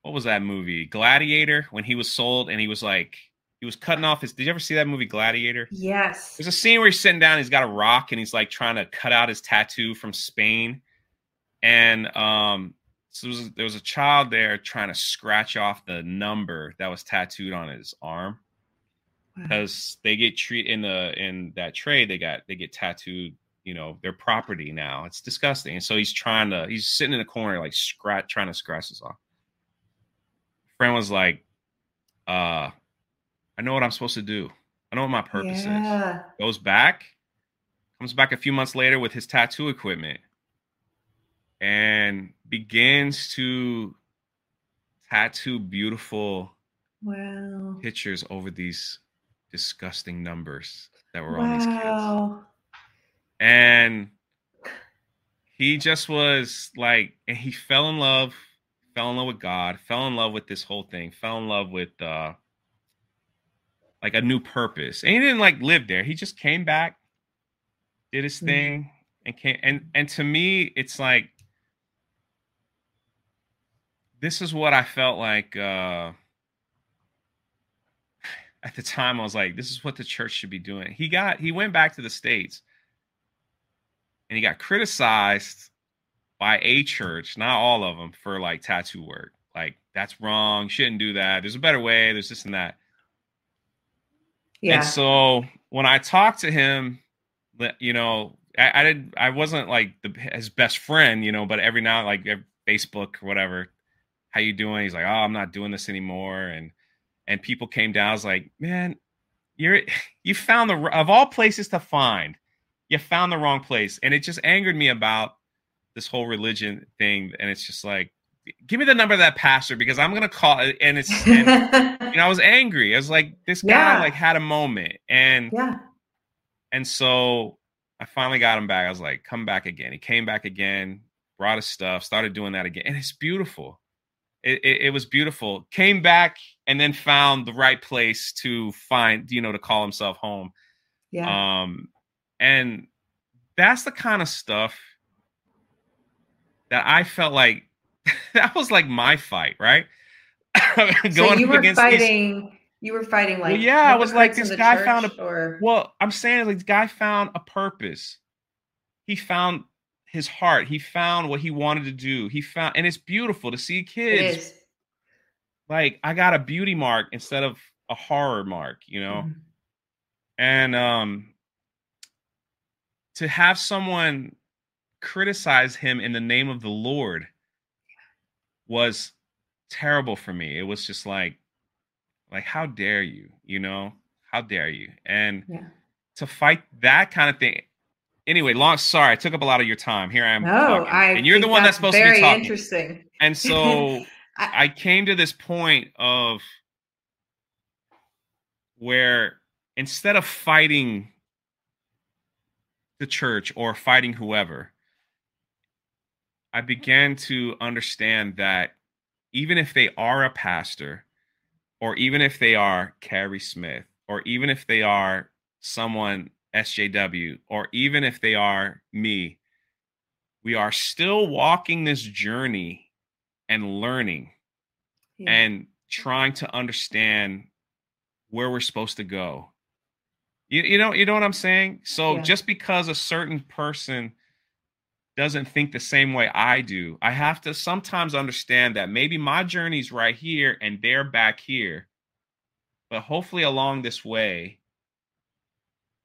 what was that movie, Gladiator, when he was sold and he was like he was cutting off his. Did you ever see that movie, Gladiator? Yes. There's a scene where he's sitting down, he's got a rock, and he's like trying to cut out his tattoo from Spain. And um, so there was, there was a child there trying to scratch off the number that was tattooed on his arm. Because they get treat in the in that trade they got they get tattooed you know their property now. It's disgusting. And so he's trying to he's sitting in the corner like scratch trying to scratch this off. Friend was like uh i know what i'm supposed to do. I know what my purpose is. Goes back, comes back a few months later with his tattoo equipment, and begins to tattoo beautiful Wow. pictures over these disgusting numbers that were on these kids. And he just was like, and he fell in love, fell in love with God, fell in love with this whole thing, fell in love with uh like a new purpose. And he didn't like live there. He just came back, did his Mhm. thing, and came and and to me, it's like this is what I felt like uh at the time I was like, this is what the church should be doing. He got he went back to the States and he got criticized by a church, not all of them, for like tattoo work. Like, that's wrong, shouldn't do that. There's a better way, there's this and that. Yeah. And so when I talked to him, you know, I, I didn't, I wasn't like the, his best friend, you know, but every now, like Facebook or whatever, how you doing? He's like, oh, I'm not doing this anymore. And and people came down. I was like, man, you're you found the of all places to find, you found the wrong place, and it just angered me about this whole religion thing. And it's just like, give me the number of that pastor because I'm gonna call. And it's and, you know, I was angry. I was like, this guy Yeah. like had a moment, and yeah. and so I finally got him back. I was like, come back again. He came back again, brought his stuff, started doing that again. And it's beautiful. It, it, it was beautiful. Came back and then found the right place to find, you know, to call himself home. Yeah. Um, and that's the kind of stuff that I felt like that was like my fight, right? so you were these- fighting. You were fighting like Well, yeah, I was like, this guy found a or Well, I'm saying like this guy found a purpose. He found his heart. He found what he wanted to do. He found, and it's beautiful to see kids like I got a beauty mark instead of a horror mark, you know. Mhm. And um, to have someone criticize him in the name of the Lord was terrible for me. It was just like, like how dare you, you know? How dare you? And Yeah. to fight that kind of thing. Anyway, long sorry, I took up a lot of your time. Here I am. No, talking, I and you're the one that's supposed to be talking. interesting. And so I- I came to this point of where instead of fighting the church or fighting whoever, I began to understand that even if they are a pastor, or even if they are Keri Smith, or even if they are someone SJW, or even if they are me, we are still walking this journey and learning Yeah. and trying to understand where we're supposed to go. You, you know, you know what I'm saying? So Yeah. just because a certain person doesn't think the same way I do, I have to sometimes understand that maybe my journey's right here and they're back here. But hopefully along this way,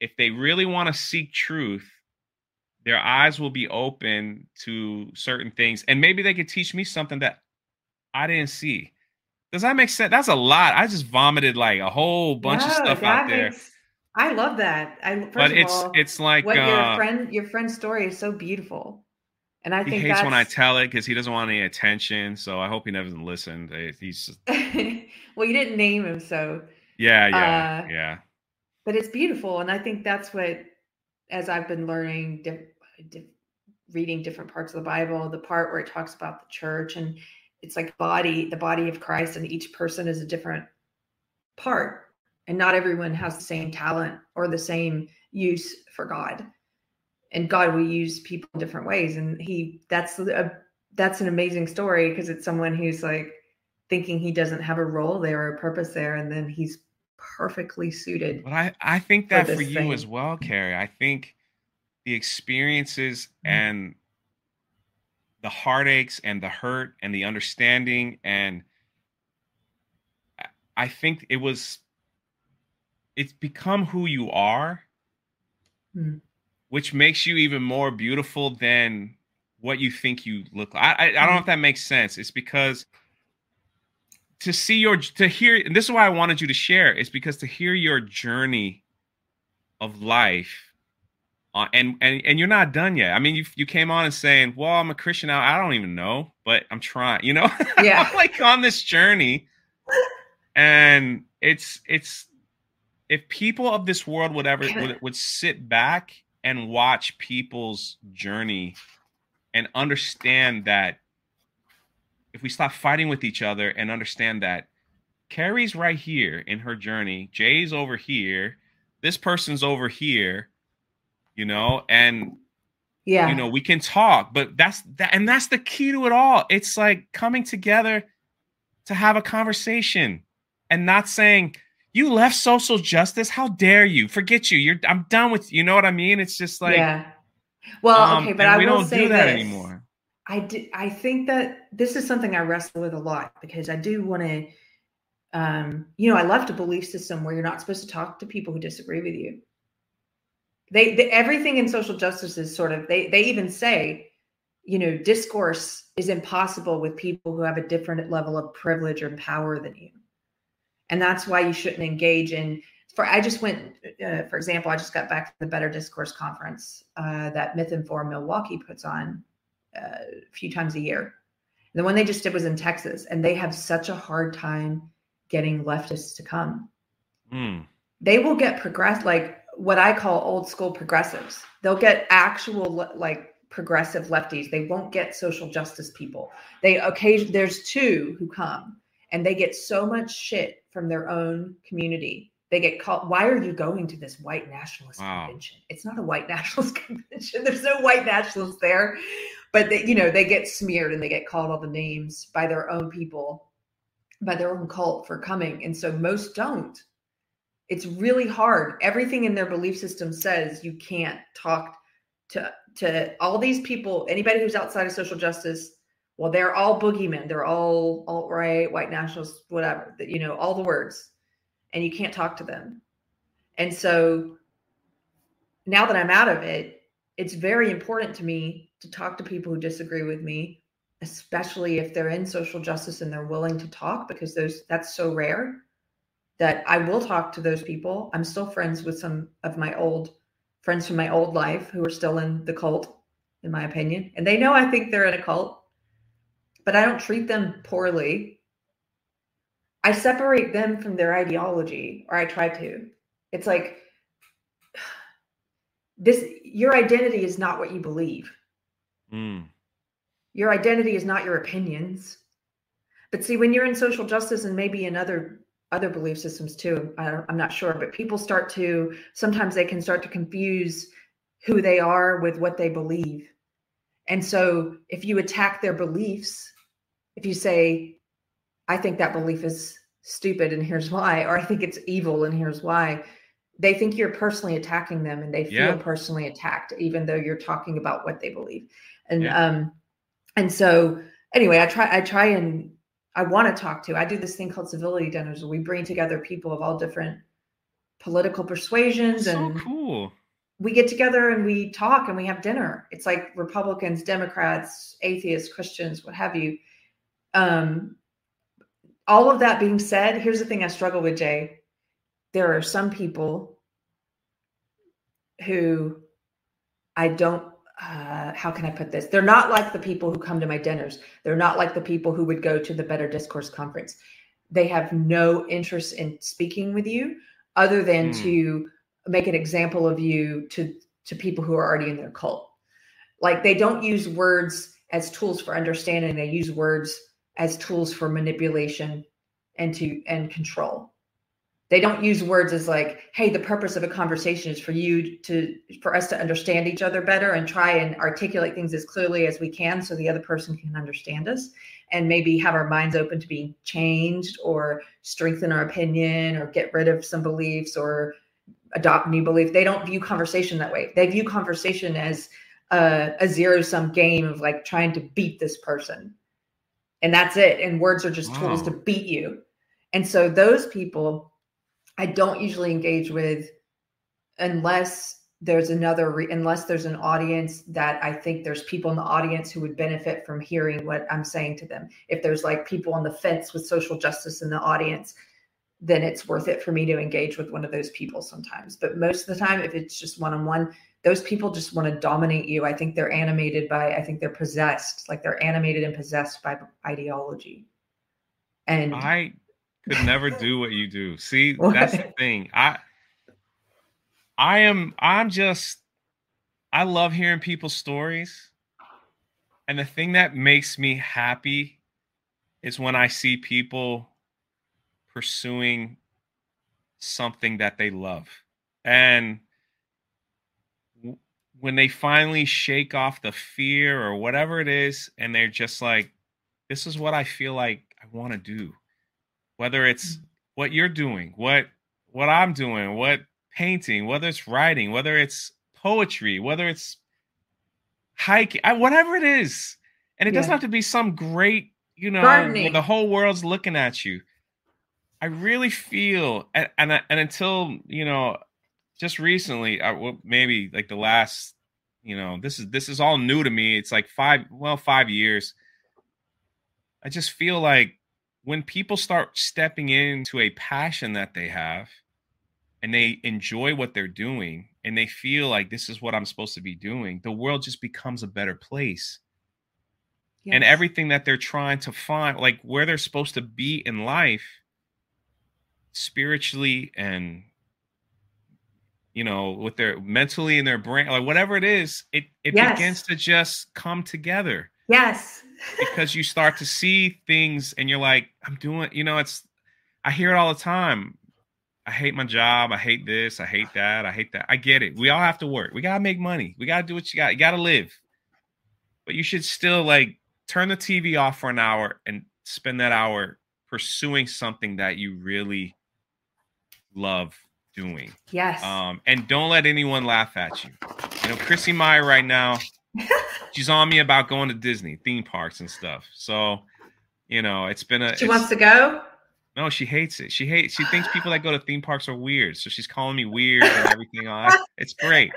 if they really want to seek truth, their eyes will be open to certain things and maybe they could teach me something that I didn't see. Does that make sense? That's a lot. I just vomited like a whole bunch of stuff out there. makes- I love that. I first But it's all, it's like what uh, your friend your friend's story is so beautiful, and I he think hates when I tell it because he doesn't want any attention. So I hope he never listened. He's just- well, you didn't name him, so yeah, yeah, Uh, yeah. But it's beautiful, and I think that's what, as I've been learning, diff, reading different parts of the Bible, the part where it talks about the church and it's like body, the body of Christ, and each person is a different part, and not everyone has the same talent or the same use for God, and God will use people in different ways, and He that's a that's an amazing story because it's someone who's like thinking he doesn't have a role there or a purpose there, and then he's perfectly suited But I I think that for this you thing. as well, Keri. I think the experiences Mhm. and the heartaches and the hurt and the understanding and I- think it was it's become who you are Hmm. which makes you even more beautiful than what you think you look like. I, I, I don't know if that makes sense. It's because to see your to hear and this is why I wanted you to share is because to hear your journey of life uh, and and and you're not done yet. I mean, you you came on and saying, "Well, I'm a Christian now. I don't even know, but I'm trying." You know, Yeah. I'm like on this journey, and it's it's if people of this world would ever would, would sit back and watch people's journey and understand that if we stop fighting with each other and understand that Keri's right here in her journey, Jay's over here, this person's over here, you know, and Yeah. you know we can talk, but that's that, and that's the key to it all. It's like coming together to have a conversation and not saying you left social justice. How dare you? Forget you. You're. I'm done with. You you know what I mean? It's just like. yeah. Well, um, okay, but I we will don't say do that this. anymore. I did. I think that this is something I wrestle with a lot because I do want to. Um, you know, I left a belief system where you're not supposed to talk to people who disagree with you. They, they everything in social justice is sort of they they even say, you know, discourse is impossible with people who have a different level of privilege or power than you, and that's why you shouldn't engage in. For I just went, uh, for example, I just got back from the Better Discourse conference uh, that Mythinformed Milwaukee puts on a few times a year. The one they just did was in Texas, and they have such a hard time getting leftists to come. Mm, They will get progress like what I call old school progressives. They'll get actual like progressive lefties. They won't get social justice people. They occasion there's two who come and they get so much shit from their own community. They get called, why are you going to this white nationalist Wow. convention? It's not a white nationalist convention. There's no white nationalists there. But they, you know, they get smeared and they get called all the names by their own people, by their own cult for coming. And so most don't. It's really hard. Everything in their belief system says you can't talk to to all these people, anybody who's outside of social justice, well, they're all boogeymen. They're all alt right, white nationalists, whatever. You know, all the words, and you can't talk to them. And so now that I'm out of it, it's very important to me to talk to people who disagree with me, especially if they're in social justice and they're willing to talk because those that's so rare. that I will talk to those people. I'm still friends with some of my old friends from my old life who are still in the cult, in my opinion. And they know I think they're in a cult, but I don't treat them poorly. I separate them from their ideology, or I try to. It's like this your identity is not what you believe. Mm. Your identity is not your opinions. But see, when you're in social justice and maybe in other other belief systems too. I am not sure, but people start to sometimes they can start to confuse who they are with what they believe. And so if you attack their beliefs, if you say, I think that belief is stupid and here's why, or I think it's evil and here's why, they think you're personally attacking them and they feel yeah. personally attacked, even though you're talking about what they believe. And yeah. um, and so anyway, I try I try and I want to talk to. I do this thing called civility dinners where we bring together people of all different political persuasions so and cool. We get together and we talk and we have dinner. It's like Republicans, Democrats, atheists, Christians, what have you. Um, all of that being said, here's the thing I struggle with, Jay. There are some people who I don't uh, how can I put this? They're not like the people who come to my dinners. They're not like the people who would go to the Better Discourse conference. They have no interest in speaking with you other than mm. to make an example of you to to people who are already in their cult. Like they don't use words as tools for understanding. They use words as tools for manipulation and to and control they don't use words as like hey the purpose of a conversation is for you to for us to understand each other better and try and articulate things as clearly as we can so the other person can understand us and maybe have our minds open to being changed or strengthen our opinion or get rid of some beliefs or adopt new belief they don't view conversation that way. They view conversation as a, a zero sum game of like trying to beat this person. And that's it. And words are just wow. tools to beat you. And so those people I don't usually engage with unless there's another re- unless there's an audience that I think there's people in the audience who would benefit from hearing what I'm saying to them. If there's like people on the fence with social justice in the audience, then it's worth it for me to engage with one of those people sometimes. But most of the time, if it's just one on one, those people just want to dominate you. I think they're animated by, I think they're possessed, like they're animated and possessed by ideology. And I could never do what you do. See, what? that's the thing. I I am I'm just I love hearing people's stories. And the thing that makes me happy is when I see people pursuing something that they love. And when they finally shake off the fear or whatever it is and they're just like this is what I feel like I want to do whether it's mm-hmm. what you're doing, what what I'm doing, what painting, whether it's writing, whether it's poetry, whether it's hiking, I, whatever it is. And it yeah. doesn't have to be some great, you know, the whole world's looking at you. I really feel, and and, and until you know, just recently, I, well, maybe like the last, you know, this is this is all new to me. It's like five, well, five years. I just feel like when people start stepping into a passion that they have and they enjoy what they're doing and they feel like this is what I'm supposed to be doing, the world just becomes a better place. Yes. And everything that they're trying to find, like where they're supposed to be in life, spiritually and you know, with their mentally and their brain, like whatever it is, it it yes. begins to just come together. Yes because you start to see things and you're like, I'm doing, you know, it's, I hear it all the time. I hate my job. I hate this. I hate that. I hate that. I get it. We all have to work. We got to make money. We got to do what you got. You got to live. But you should still like turn the TV off for an hour and spend that hour pursuing something that you really love doing. Yes. Um, and don't let anyone laugh at you. You know, Chrissie Mayr right now, she's on me about going to Disney theme parks and stuff. So, you know, it's been a. She wants to go. No, she hates it. She hates. She thinks people that go to theme parks are weird. So she's calling me weird and everything. On it's great.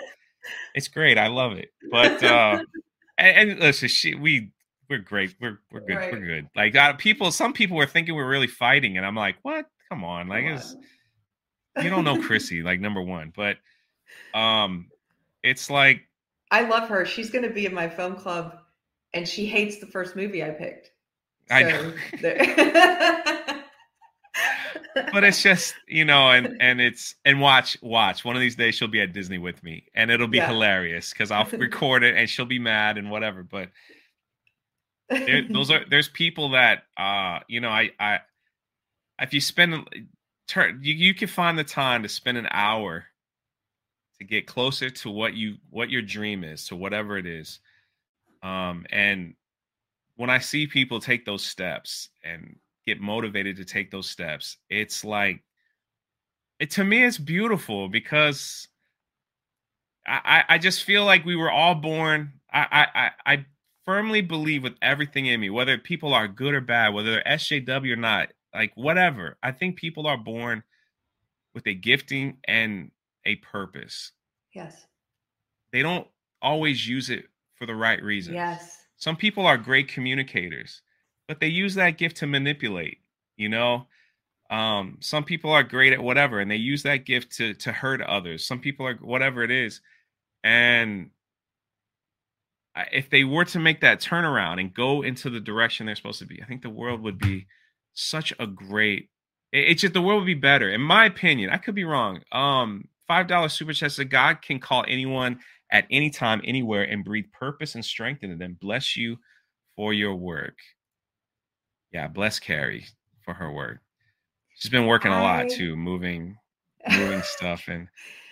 It's great. I love it. But uh and, and listen, she we we're great. We're we're good. Right. We're good. Like uh, people, some people were thinking we're really fighting, and I'm like, what? come on, like it's you don't know Chrissie, like number one, but um, it's like I love her. She's going to be in my film club, and she hates the first movie I picked. So I know. but it's just you know and and it's and watch watch one of these days she'll be at disney with me and it'll be yeah. hilarious because i'll record it and she'll be mad and whatever but there, those are there's people that uh you know i i if you spend turn you, you can find the time to spend an hour to get closer to what you what your dream is to whatever it is um and when i see people take those steps and get motivated to take those steps. It's like it to me it's beautiful because I, I just feel like we were all born. I, I I firmly believe with everything in me, whether people are good or bad, whether they're SJW or not, like whatever. I think people are born with a gifting and a purpose. Yes. They don't always use it for the right reasons. Yes. Some people are great communicators but they use that gift to manipulate you know um, some people are great at whatever and they use that gift to to hurt others some people are whatever it is and if they were to make that turnaround and go into the direction they're supposed to be i think the world would be such a great it's just the world would be better in my opinion i could be wrong um five dollar super chats that god can call anyone at any time anywhere and breathe purpose and strength into them bless you for your work yeah, bless Keri for her work. She's been working a lot too, moving, moving stuff. And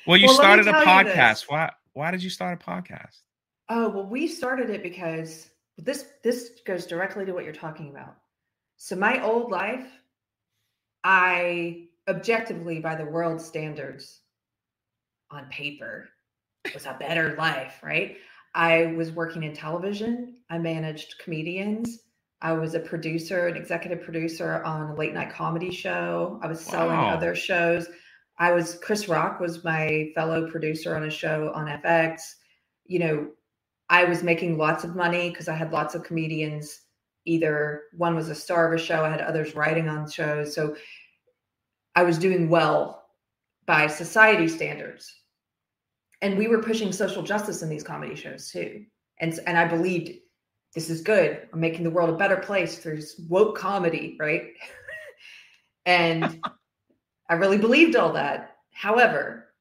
well, you well, started a podcast. Why? Why did you start a podcast? Oh well, we started it because this this goes directly to what you're talking about. So my old life, I objectively, by the world standards, on paper, was a better life, right? I was working in television. I managed comedians. I was a producer, an executive producer on a late night comedy show. I was selling wow. other shows. I was Chris Rock was my fellow producer on a show on FX. You know, I was making lots of money because I had lots of comedians. Either one was a star of a show, I had others writing on shows. So I was doing well by society standards. And we were pushing social justice in these comedy shows too. And and I believed this is good. I'm making the world a better place through woke comedy, right? and I really believed all that. However,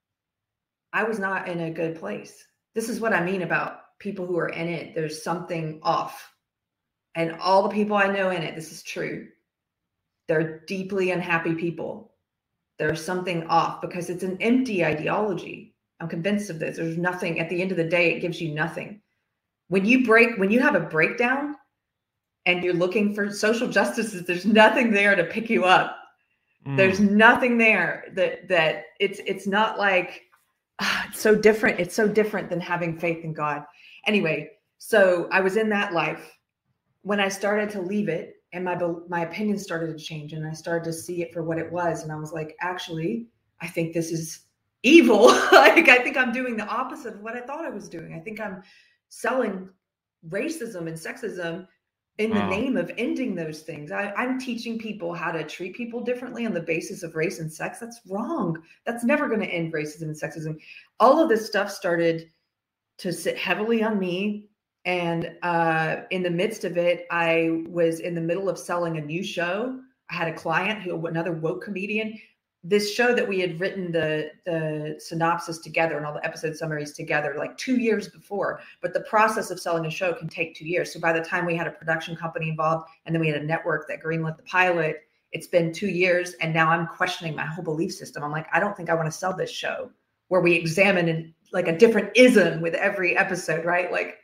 I was not in a good place. This is what I mean about people who are in it. There's something off. And all the people I know in it, this is true. They're deeply unhappy people. There's something off because it's an empty ideology. I'm convinced of this. There's nothing at the end of the day, it gives you nothing when you break when you have a breakdown and you're looking for social justices there's nothing there to pick you up mm. there's nothing there that that it's it's not like uh, it's so different it's so different than having faith in god anyway so i was in that life when i started to leave it and my my opinion started to change and i started to see it for what it was and i was like actually i think this is evil like i think i'm doing the opposite of what i thought i was doing i think i'm selling racism and sexism in the wow. name of ending those things. I, am teaching people how to treat people differently on the basis of race and sex. That's wrong. That's never going to end racism and sexism. All of this stuff started to sit heavily on me. And uh, in the midst of it, I was in the middle of selling a new show. I had a client who, another woke comedian, this show that we had written the the synopsis together and all the episode summaries together like two years before. But the process of selling a show can take two years. So by the time we had a production company involved and then we had a network that greenlit the pilot it's been two years and now i'm questioning my whole belief system. I'm like i don't think i want to sell this show where we examine in, like a different ism with every episode right? Like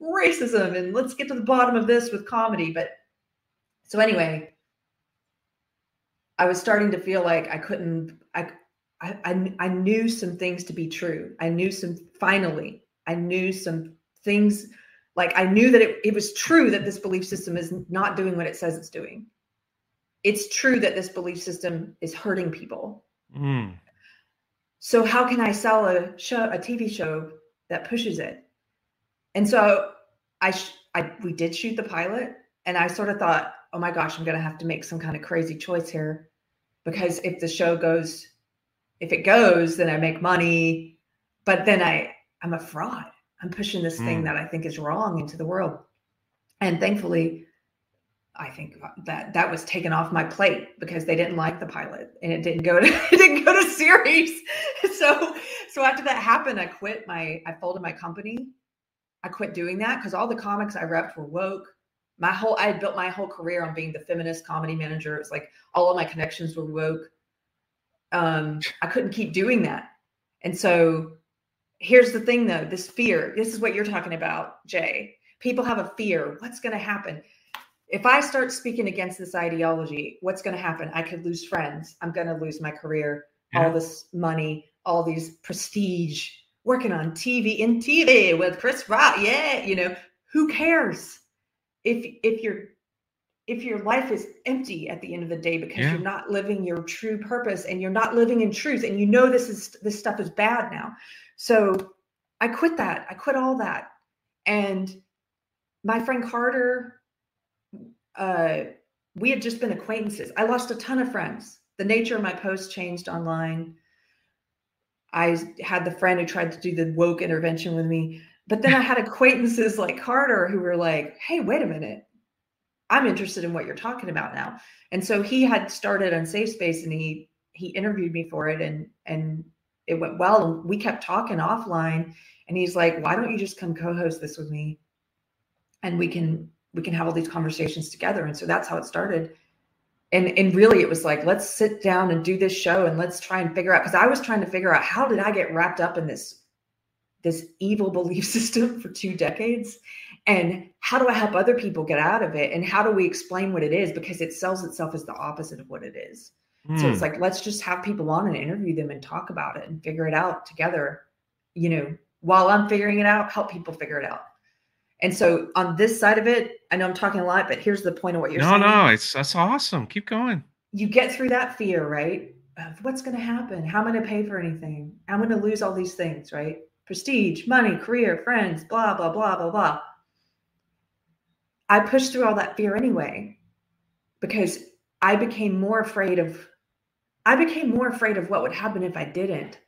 racism and let's get to the bottom of this with comedy. But so anyway I was starting to feel like I couldn't. I, I I knew some things to be true. I knew some. Finally, I knew some things. Like I knew that it, it was true that this belief system is not doing what it says it's doing. It's true that this belief system is hurting people. Mm. So how can I sell a show, a TV show that pushes it? And so I, I we did shoot the pilot, and I sort of thought, oh my gosh, I'm going to have to make some kind of crazy choice here. because if the show goes, if it goes, then I make money. But then I, I'm a fraud. I'm pushing this mm. thing that I think is wrong into the world. And thankfully, I think that that was taken off my plate because they didn't like the pilot and it didn't go to it didn't go to series. So so after that happened, I quit my I folded my company. I quit doing that because all the comics I repped were woke. My whole I had built my whole career on being the feminist comedy manager. It's like all of my connections were woke. Um, I couldn't keep doing that. And so here's the thing though, this fear. This is what you're talking about, Jay. People have a fear. What's going to happen? if I start speaking against this ideology, what's going to happen? I could lose friends. I'm going to lose my career, yeah. all this money, all these prestige, working on TV in TV with Chris Rock. Yeah, you know, who cares if if your if your life is empty at the end of the day because yeah. you're not living your true purpose and you're not living in truth and you know this is this stuff is bad now. So I quit that. I quit all that. And my friend Carter uh, we had just been acquaintances. I lost a ton of friends. The nature of my posts changed online. I had the friend who tried to do the woke intervention with me. But then I had acquaintances like Carter who were like, hey, wait a minute. I'm interested in what you're talking about now. And so he had started Unsafe Space and he he interviewed me for it and and it went well. And we kept talking offline. And he's like, why don't you just come co-host this with me? And we can we can have all these conversations together. And so that's how it started. And and really it was like, let's sit down and do this show and let's try and figure out because I was trying to figure out how did I get wrapped up in this this evil belief system for two decades and how do i help other people get out of it and how do we explain what it is because it sells itself as the opposite of what it is mm. so it's hmm. like let's just have people on and interview them and talk about it and figure it out together you know while i'm figuring it out help people figure it out and so on this side of it, I know I'm talking a lot, but here's the point of what you're no, saying. No, no, it's that's awesome. Keep going. You get through that fear, right? Of what's going to happen? How am I going to pay for anything? I'm going to lose all these things, right? Prestige, money, career, friends, blah, blah, blah, blah, blah. I pushed through all that fear anyway because I became more afraid of I became more afraid of what would happen if I didn't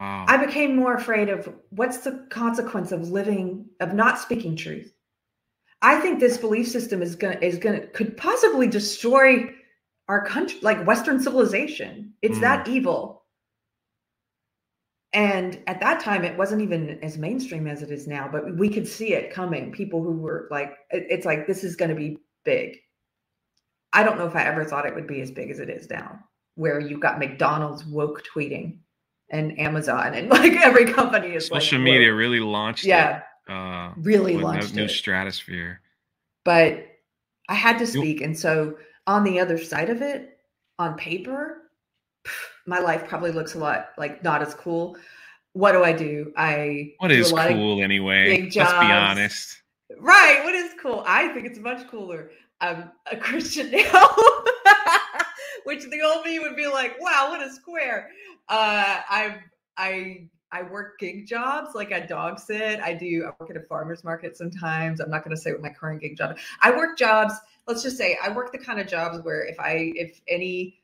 Wow. I became more afraid of what's the consequence of living of not speaking truth. I think this belief system is gonna is gonna could possibly destroy our country, like Western civilization. It's mm. that evil. And at that time, it wasn't even as mainstream as it is now, but we could see it coming. People who were like, it's like, this is going to be big. I don't know if I ever thought it would be as big as it is now, where you've got McDonald's woke tweeting and Amazon and like every company is social like, media really launched yeah it, uh, really launched new stratosphere but i had to speak and so on the other side of it on paper my life probably looks a lot like not as cool what do i do i what is cool anyway let's be honest right what is cool i think it's much cooler i'm a christian now which the old me would be like wow what a square uh, I I I work gig jobs, like I dog sit. I do. I work at a farmer's market sometimes. I'm not going to say what my current gig job. I work jobs. Let's just say I work the kind of jobs where if I if any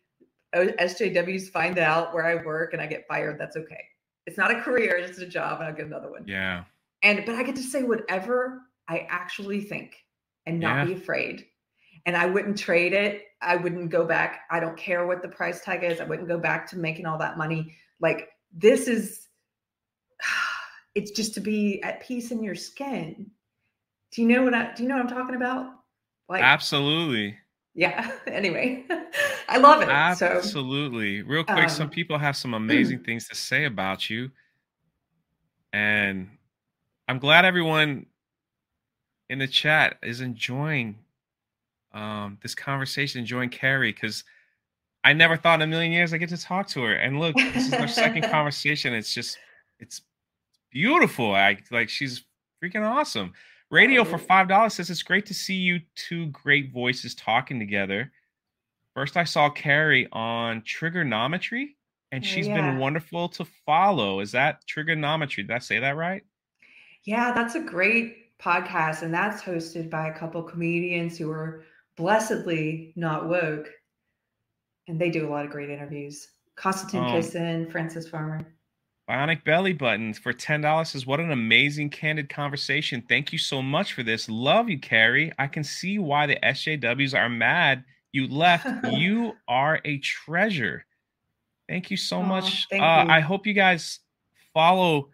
SJWs find out where I work and I get fired, that's okay. It's not a career. It's a job, and I'll get another one. Yeah. And but I get to say whatever I actually think and not yeah. be afraid. And I wouldn't trade it I wouldn't go back. I don't care what the price tag is. I wouldn't go back to making all that money. Like this is it's just to be at peace in your skin. Do you know what I do you know what I'm talking about? Like Absolutely. Yeah. Anyway, I love it. Absolutely. So, Real quick, um, some people have some amazing things to say about you. And I'm glad everyone in the chat is enjoying um, this conversation, enjoying Keri, because I never thought in a million years I get to talk to her. And look, this is our second conversation. It's just, it's beautiful. I like she's freaking awesome. Radio for five dollars says it's great to see you two great voices talking together. First, I saw Keri on Triggernometry, and oh, she's yeah. been wonderful to follow. Is that Triggernometry? Did I say that right? Yeah, that's a great podcast, and that's hosted by a couple comedians who are blessedly not woke. and they do a lot of great interviews. Konstantin Um, Kisin, Francis Farmer. Bionic Belly Button for $10 says, What an amazing, candid conversation. Thank you so much for this. Love you, Keri. I can see why the SJWs are mad you left. you are a treasure. Thank you so Aw, much. thank uh, you. I hope you guys follow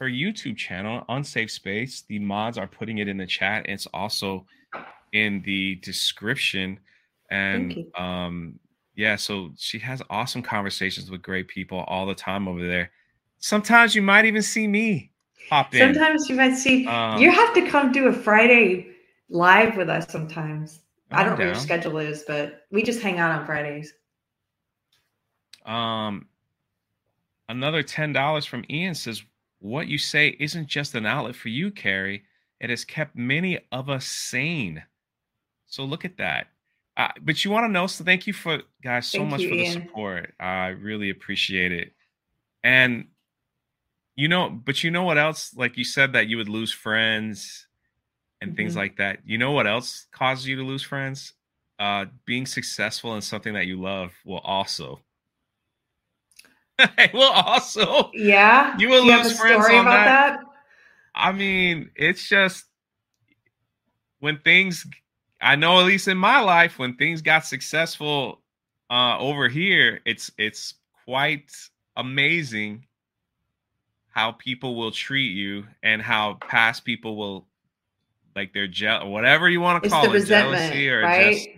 her YouTube channel, Unsafe Space. The mods are putting it in the chat. It's also in the description. And Thank um, yeah, so she has awesome conversations with great people all the time over there. Sometimes you might even see me pop in. Sometimes you might see Um, you have to come do a Friday live with us sometimes. I I'm don't know your schedule is, but we just hang out on Fridays. Um, another ten dollars from Ian says, "What you say isn't just an outlet for you, Keri. It has kept many of us sane. So look at that. Uh, but you want to know? So thank you for guys so Thank much you, for the support. I really appreciate it. And you know, but you know what else? Like you said that you would lose friends and things Mhm. like that. You know what else causes you to lose friends? Uh, being successful in something that you love will also. will also. Yeah. You will Do you lose friends story on about that. that? I mean, it's just when things I know at least in my life when things got successful uh over here, it's it's quite amazing how people will treat you and how past people will like they're jealous whatever you want to call it jealousy or right? just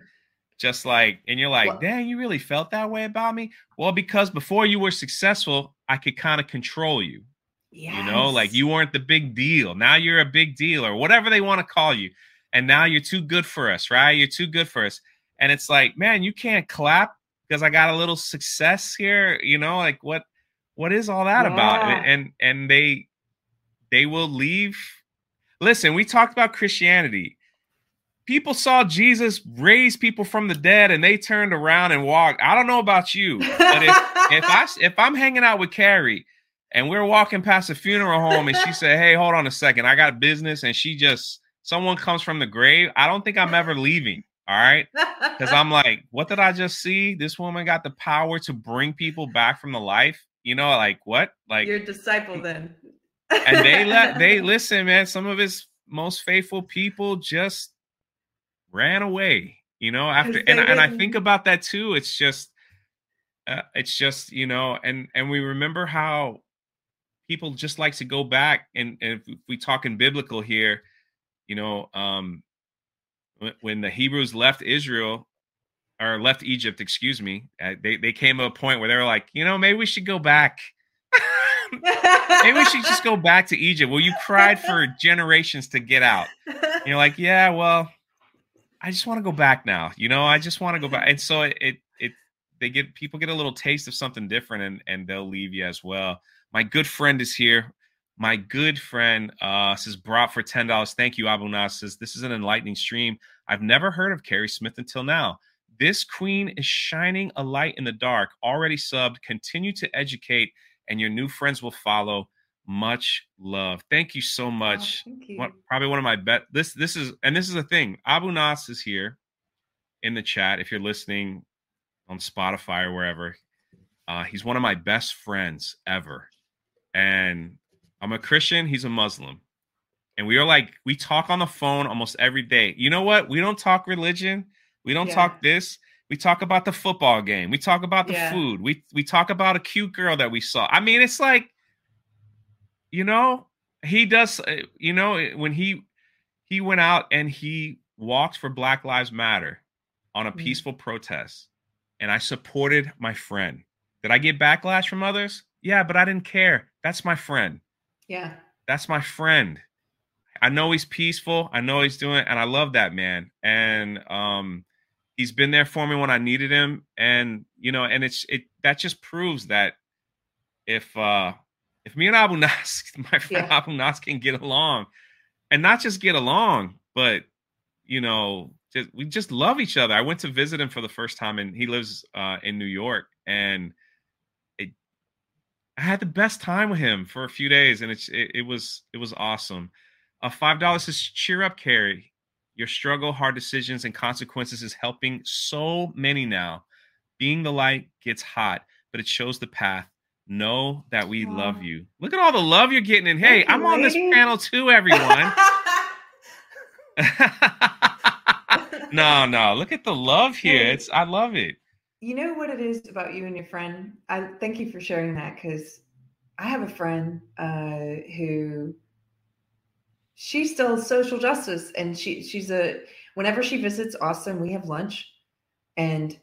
just like and you're like Well- dang you really felt that way about me? Well because before you were successful i could kind of control you you know? Like you weren't the big deal. Now you're a big deal or whatever they want to call you and now you're too good for us right? You're too good for us. And it's like man you can't clap because i got a little success here you know like what what is all that about? Yeah. and and they they will leave. Listen we talked about christianity. People saw jesus raise people from the dead and they turned around and walked. I don't know about you but if if I if I'm hanging out with Keri and we're walking past a funeral home and she said, "Hey, hold on a second, I got business," and she just someone comes from the grave, I don't think I'm ever leaving. All right, because I'm like, what did I just see? This woman got the power to bring people back from the life. You know, like what? Like, your disciple then. and they let they listen, man. Some of his most faithful people just ran away. You know, after and and I think about that too. It's just, uh, it's just you know, and and we remember how people just like to go back and, and if we talk in biblical here, you know, um, when, when the Hebrews left Israel or left Egypt, excuse me, uh, they they came to a point where they were like, you know, maybe we should go back. Maybe we should just go back to Egypt. Well, you cried for generations to get out. And you're like, yeah, well, I just want to go back now. You know, I just want to go back. And so it, it, it, they get people get a little taste of something different, and and they'll leave you as well. My good friend is here. My good friend uh, says brought for ten dollars. Thank you, Abu Nas. Says this is an enlightening stream. I've never heard of Keri Smith until now. This queen is shining a light in the dark. Already subbed. Continue to educate, and your new friends will follow. Much love. Thank you so much. Oh, you. What, probably one of my best. This this is and this is a thing. Abu Nas is here in the chat. If you're listening on Spotify or wherever, uh, he's one of my best friends ever. And I'm a Christian. He's a Muslim, and we are like we talk on the phone almost every day. You know what? We don't talk religion. We don't Yeah. talk this. We talk about the football game. We talk about the Yeah. food. We we talk about a cute girl that we saw. I mean, it's like, you know, he does. uh, You know, when he he went out and he walked for Black Lives Matter on a Mhm. peaceful protest, and I supported my friend. Did I get backlash from others? Yeah, but I didn't care. That's my friend. Yeah. That's my friend. I know he's peaceful. I know he's doing, and I love that man. And um, he's been there for me when I needed him. And you know, and it's it that just proves that if uh if me and Abu Nas, my friend Yeah. Abu Nas can get along, and not just get along, but you know, just we just love each other. I went to visit him for the first time, and he lives uh, in New York, and I had the best time with him for a few days, and it's it, it was it was awesome. Uh, Five dollars says, "Cheer up, Keri. Your struggle, hard decisions, and consequences is helping so many now. Being the light gets hot, but it shows the path. Know that we Wow. love you. Look at all the love you're getting And Hey, Thank I'm on this panel too, everyone. no, no. Look at the love here. It's I love it. You know what it is about you and your friend? I thank you for sharing that because I have a friend uh, who she still social justice and she she's a whenever she visits Austin, we have lunch. And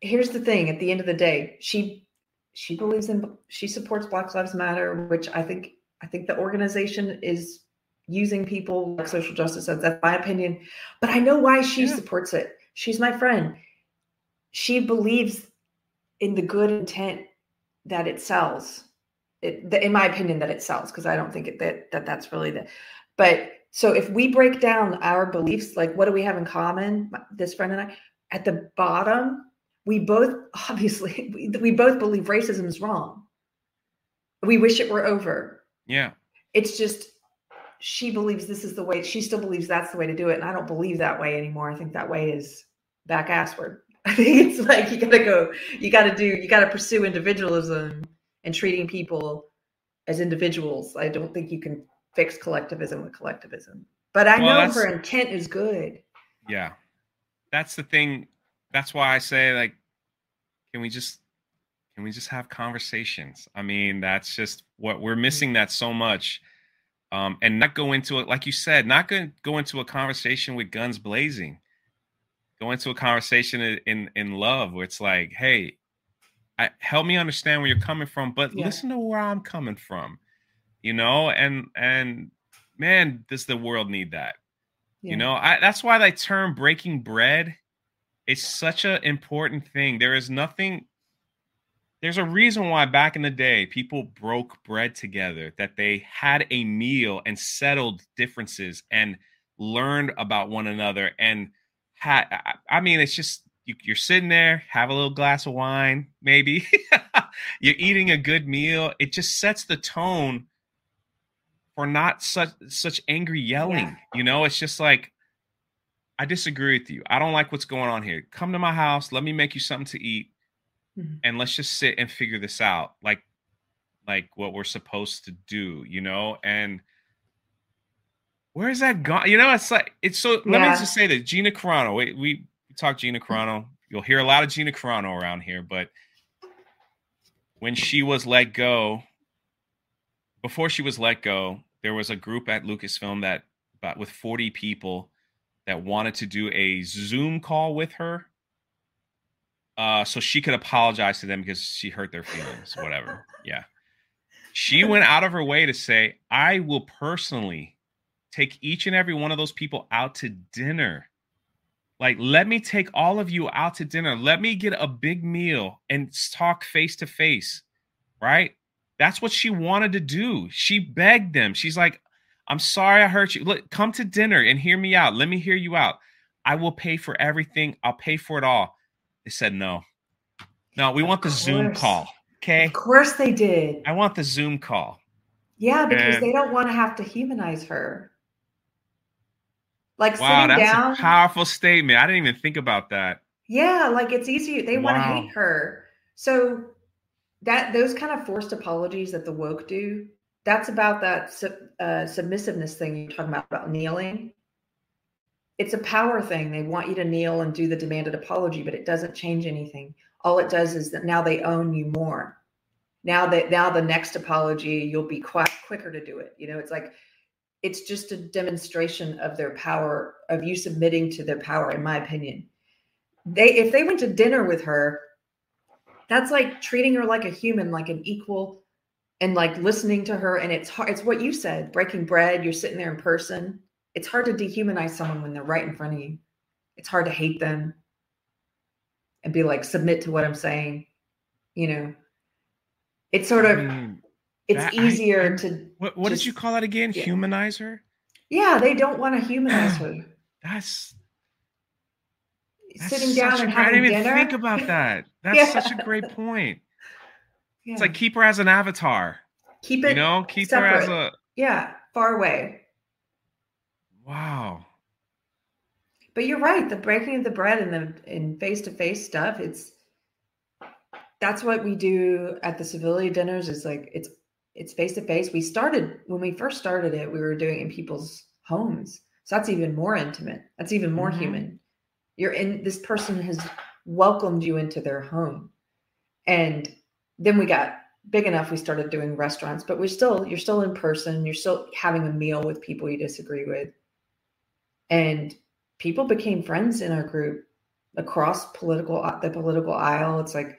here's the thing: at the end of the day, she she believes in she supports Black Lives Matter, which I think I think the organization is using people like social justice. That's that's my opinion, but I know why she Yeah. supports it. She's my friend. She believes in the good intent that it sells. It, the, in my opinion, that it sells because I don't think it, that that that's really the. But so if we break down our beliefs, like what do we have in common? This friend and I, at the bottom, we both obviously we, we both believe racism is wrong. We wish it were over. Yeah. It's just she believes this is the way. She still believes that's the way to do it, and I don't believe that way anymore. I think that way is back assward. I think it's like you gotta go. You gotta do. You gotta pursue individualism and treating people as individuals. I don't think you can fix collectivism with collectivism. But I Well, know her intent is good. Yeah. That's the thing. That's why I say like can we just can we just have conversations? I mean, that's just what we're missing that so much. Um, and not go into it, like you said, not to go into a conversation with guns blazing. Go into a conversation in in, in love where it's like, hey, I, help me understand where you're coming from, but Yeah. listen to where I'm coming from, you know. And and man, does the world need that? Yeah. You know, I, that's why that term breaking bread is such an important thing. There is nothing, there's a reason why back in the day people broke bread together, that they had a meal and settled differences and learned about one another. And had, I- mean, it's just, you, you're sitting there, have a little glass of wine, maybe. you're eating a good meal. It just sets the tone for not such such angry yelling. You know, it's just like I disagree with you. I don't like what's going on here. Come to my house, let me make you something to eat Mhm. and let's just sit and figure this out. Like like what we're supposed to do, you know? And where is that gone? You know, it's like it's so let me just say that Gina Carano, we, we talk Gina Carano. You'll hear a lot of Gina Carano around here, but when she was let go, before she was let go, there was a group at Lucasfilm that about with 40 people that wanted to do a Zoom call with her. Uh, so she could apologize to them because she hurt their feelings, whatever. Yeah. She went out of her way to say, I will personally take each and every one of those people out to dinner. Like, let me take all of you out to dinner. Let me get a big meal and talk face to face. Right? That's what she wanted to do. She begged them. She's like, I'm sorry I hurt you. Look, come to dinner and hear me out. Let me hear you out. I will pay for everything. I'll pay for it all. They said no. No, we Of want the Zoom call. Okay. Of course they did. I want the Zoom call. Yeah, because And- they don't want to have to humanize her. Like Wow, that's down. a powerful statement. I didn't even think about that. Yeah, like it's easy. They want to hate her. So that those kind of forced apologies that the woke do, that's about that uh, submissiveness thing you're talking about about kneeling. It's a power thing. They want you to kneel and do the demanded apology, but it doesn't change anything. All it does is that now they own you more. Now that now the next apology, you'll be quite quicker to do it. You know, it's like it's just a demonstration of their power, of you submitting to their power, in my opinion. They if they went to dinner with her that's like treating her like a human like an equal and like listening to her and it's hard it's what you said breaking bread you're sitting there in person. It's hard to dehumanize someone when they're right in front of you. It's hard to hate them and be like submit to what i'm saying you know? It's sort of Mm, it's that- easier I- to what what did you call that again? yeah. Humanize her? yeah they don't want to humanize her That's, that's sitting down and great- I having didn't even dinner think about that. That's Yeah. such a great point. yeah. It's like keep her as an avatar. keep it You know, keep her as a yeah far away wow. But you're right. The breaking of the bread and the in face to face stuff, it's that's what we do at the civility dinners is like it's it's face to face. We started when we first started it, we were doing in people's homes. So that's even more intimate. That's even more mm-hmm. human. You're in this person has welcomed you into their home. And then we got big enough we started doing restaurants, but we're still you're still in person, you're still having a meal with people you disagree with. And people became friends in our group across political the political aisle. It's like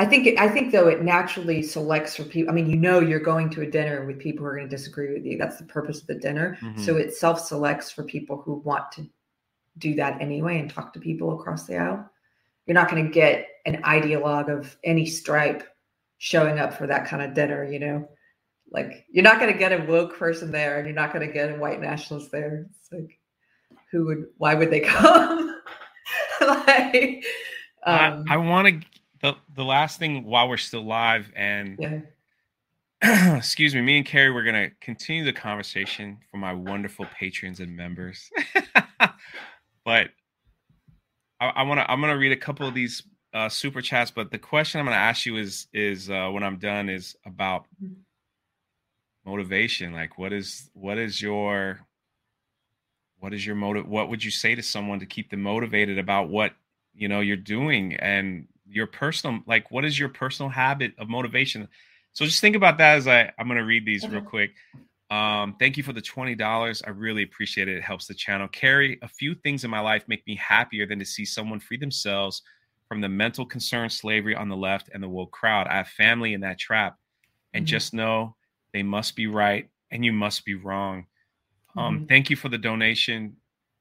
I think I think though it naturally selects for people. I mean, you know, you're going to a dinner with people who are going to disagree with you. That's the purpose of the dinner. Mm-hmm. So it self selects for people who want to do that anyway and talk to people across the aisle. You're not going to get an ideologue of any stripe showing up for that kind of dinner. You know, like you're not going to get a woke person there, and you're not going to get a white nationalist there. It's like, who would? Why would they come? like, um, I, I want to the the last thing while we're still live and yeah. excuse me, me and Keri, we're gonna continue the conversation for my wonderful patrons and members. but I, I want to I'm gonna read a couple of these uh, super chats. But the question I'm gonna ask you is is uh, when I'm done is about motivation. Like, what is what is your what is your motive? What would you say to someone to keep them motivated about what you know you're doing and your personal like what is your personal habit of motivation? So just think about that as i i'm going to read these real quick. Um thank you for the $20 i really appreciate it. It helps the channel. Keri a few things in my life make me happier than to see someone free themselves from the mental concern slavery on the left and the woke crowd. I have family in that trap. And mm-hmm. just know they must be right and you must be wrong. Um mm-hmm. thank you for the donation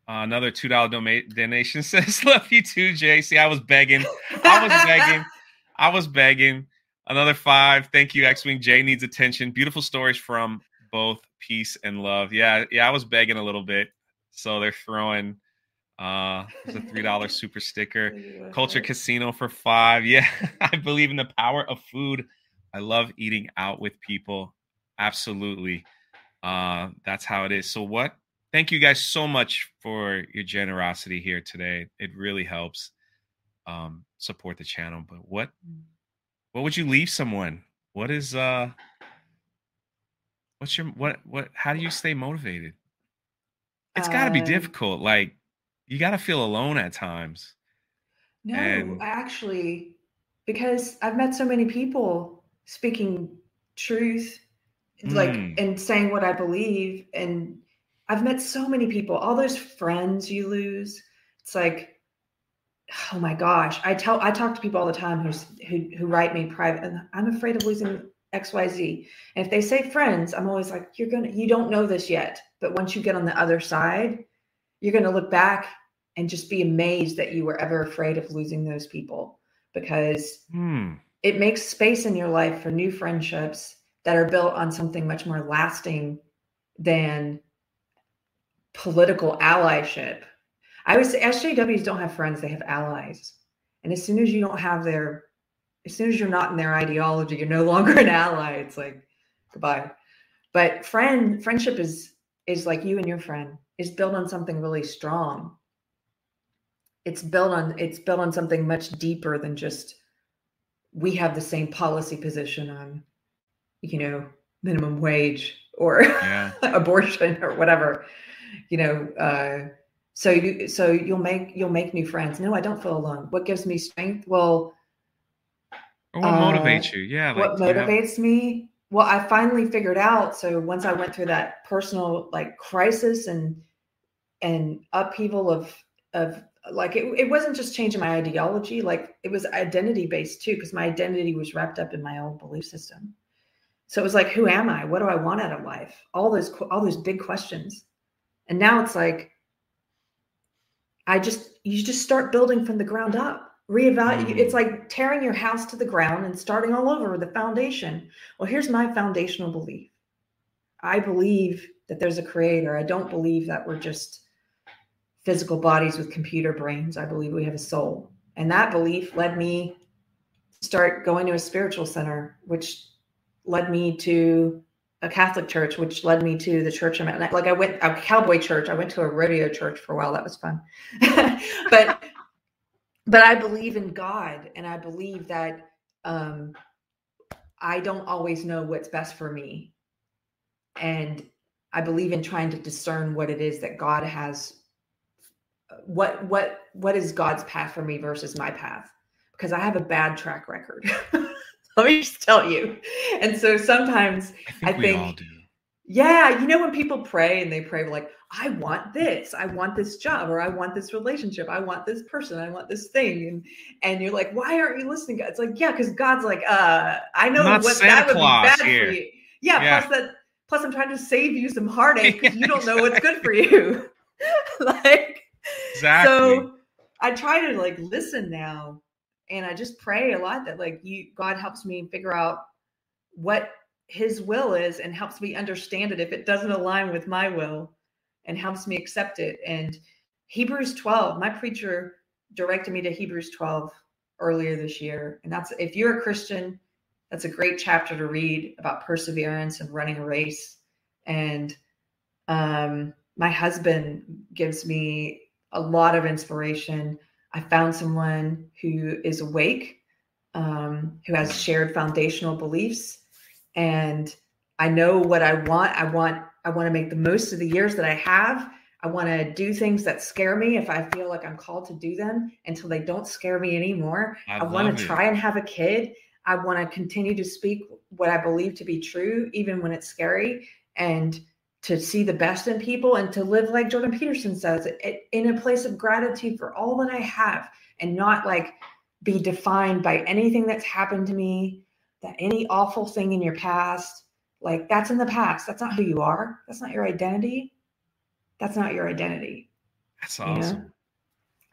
uh, another two dollar donation says, "Love you too, Jay." See, I was begging. I was begging. I was begging. Another five. Thank you, X Wing. Jay needs attention. Beautiful stories from both peace and love. Yeah, yeah. I was begging a little bit, so they're throwing. Uh, there's a three dollar super sticker. Culture Casino for five. Yeah, I believe in the power of food. I love eating out with people. Absolutely. Uh, that's how it is. So, what thank you guys so much for your generosity here today. It really helps um, support the channel. But what what would you leave someone? What is uh what's your what what how do you stay motivated? It's got to be um difficult. Like you got to feel alone at times. No, and, actually because I've met so many people speaking truth like mm. and saying what I believe and I've met so many people, all those friends you lose. It's like, oh my gosh. I tell I talk to people all the time who's who who write me private, and I'm afraid of losing XYZ. And if they say friends, I'm always like, you're gonna you don't know this yet. But once you get on the other side, you're gonna look back and just be amazed that you were ever afraid of losing those people because hmm. it makes space in your life for new friendships that are built on something much more lasting than political allyship. I would say SJWs don't have friends, they have allies. And as soon as you don't have their, as soon as you're not in their ideology, you're no longer an ally. It's like goodbye. But friend, friendship is is like you and your friend is built on something really strong. It's built on it's built on something much deeper than just we have the same policy position on, you know, minimum wage or yeah. abortion or whatever you know uh, so you so you'll make you'll make new friends. No i don't feel alone. What gives me strength? Well what uh, motivates you? Yeah like, what motivates have... me? Well i finally figured out so once i went through that personal like crisis and and upheaval of of like it, it wasn't just changing my ideology like it was identity based too because my identity was wrapped up in my old belief system. So it was like who am i? What do i want out of life? All those all those big questions and now it's like, I just, you just start building from the ground up. Reevaluate. Mm. It's like tearing your house to the ground and starting all over with the foundation. Well, here's my foundational belief I believe that there's a creator. I don't believe that we're just physical bodies with computer brains. I believe we have a soul. And that belief led me start going to a spiritual center, which led me to a Catholic church, which led me to the church I'm at. Like I went a cowboy church. I went to a rodeo church for a while. That was fun. but but I believe in God and I believe that um, I don't always know what's best for me. And I believe in trying to discern what it is that God has what what what is God's path for me versus my path because I have a bad track record. Let me just tell you. And so sometimes I think, I think yeah, you know when people pray and they pray like I want this, I want this job or I want this relationship, I want this person, I want this thing and and you're like, "Why aren't you listening?" God? It's like, "Yeah, cuz God's like, uh, I know what Santa that would Claus be bad here. for you." Yeah, yeah, plus that plus I'm trying to save you some heartache cuz you don't know what's good for you. like Exactly. So I try to like listen now and I just pray a lot that like you God helps me figure out what his will is and helps me understand it if it doesn't align with my will and helps me accept it. And Hebrews 12, my preacher directed me to Hebrews 12 earlier this year. And that's if you're a Christian, that's a great chapter to read about perseverance and running a race. And um, my husband gives me a lot of inspiration. I found someone who is awake, um, who has shared foundational beliefs, and I know what I want. I want I want to make the most of the years that I have. I want to do things that scare me if I feel like I'm called to do them until they don't scare me anymore. I, I want to try and have a kid. I want to continue to speak what I believe to be true, even when it's scary. And to see the best in people and to live like Jordan Peterson says, in a place of gratitude for all that I have and not like be defined by anything that's happened to me, that any awful thing in your past, like that's in the past. That's not who you are. That's not your identity. That's not your identity. That's awesome. You know?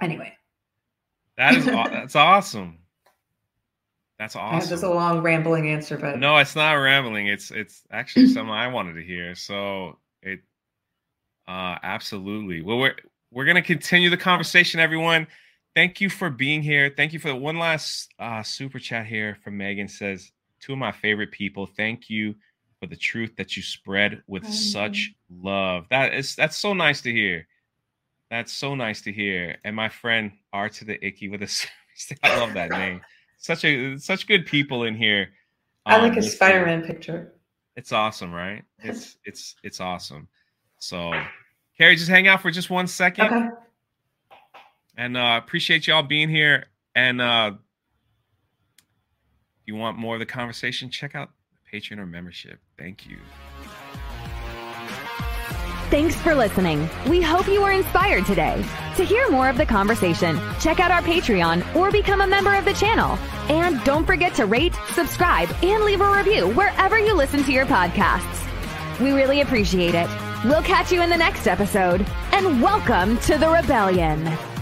Anyway. That is that's awesome. That's awesome. That's a long rambling answer, but no, it's not rambling. It's it's actually something I wanted to hear. So it uh absolutely. Well, we're we're gonna continue the conversation, everyone. Thank you for being here. Thank you for the one last uh super chat here from Megan says, two of my favorite people. Thank you for the truth that you spread with mm-hmm. such love. That is that's so nice to hear. That's so nice to hear. And my friend R to the Icky with a I love that name such a such good people in here. I like a Spider-Man year. picture. It's awesome, right? It's it's it's awesome. So, Keri, just hang out for just one second. Okay. And uh, appreciate y'all being here. And uh, if you want more of the conversation, check out Patreon or membership. Thank you. Thanks for listening. We hope you were inspired today. To hear more of the conversation, check out our Patreon or become a member of the channel. And don't forget to rate, subscribe, and leave a review wherever you listen to your podcasts. We really appreciate it. We'll catch you in the next episode. And welcome to the rebellion.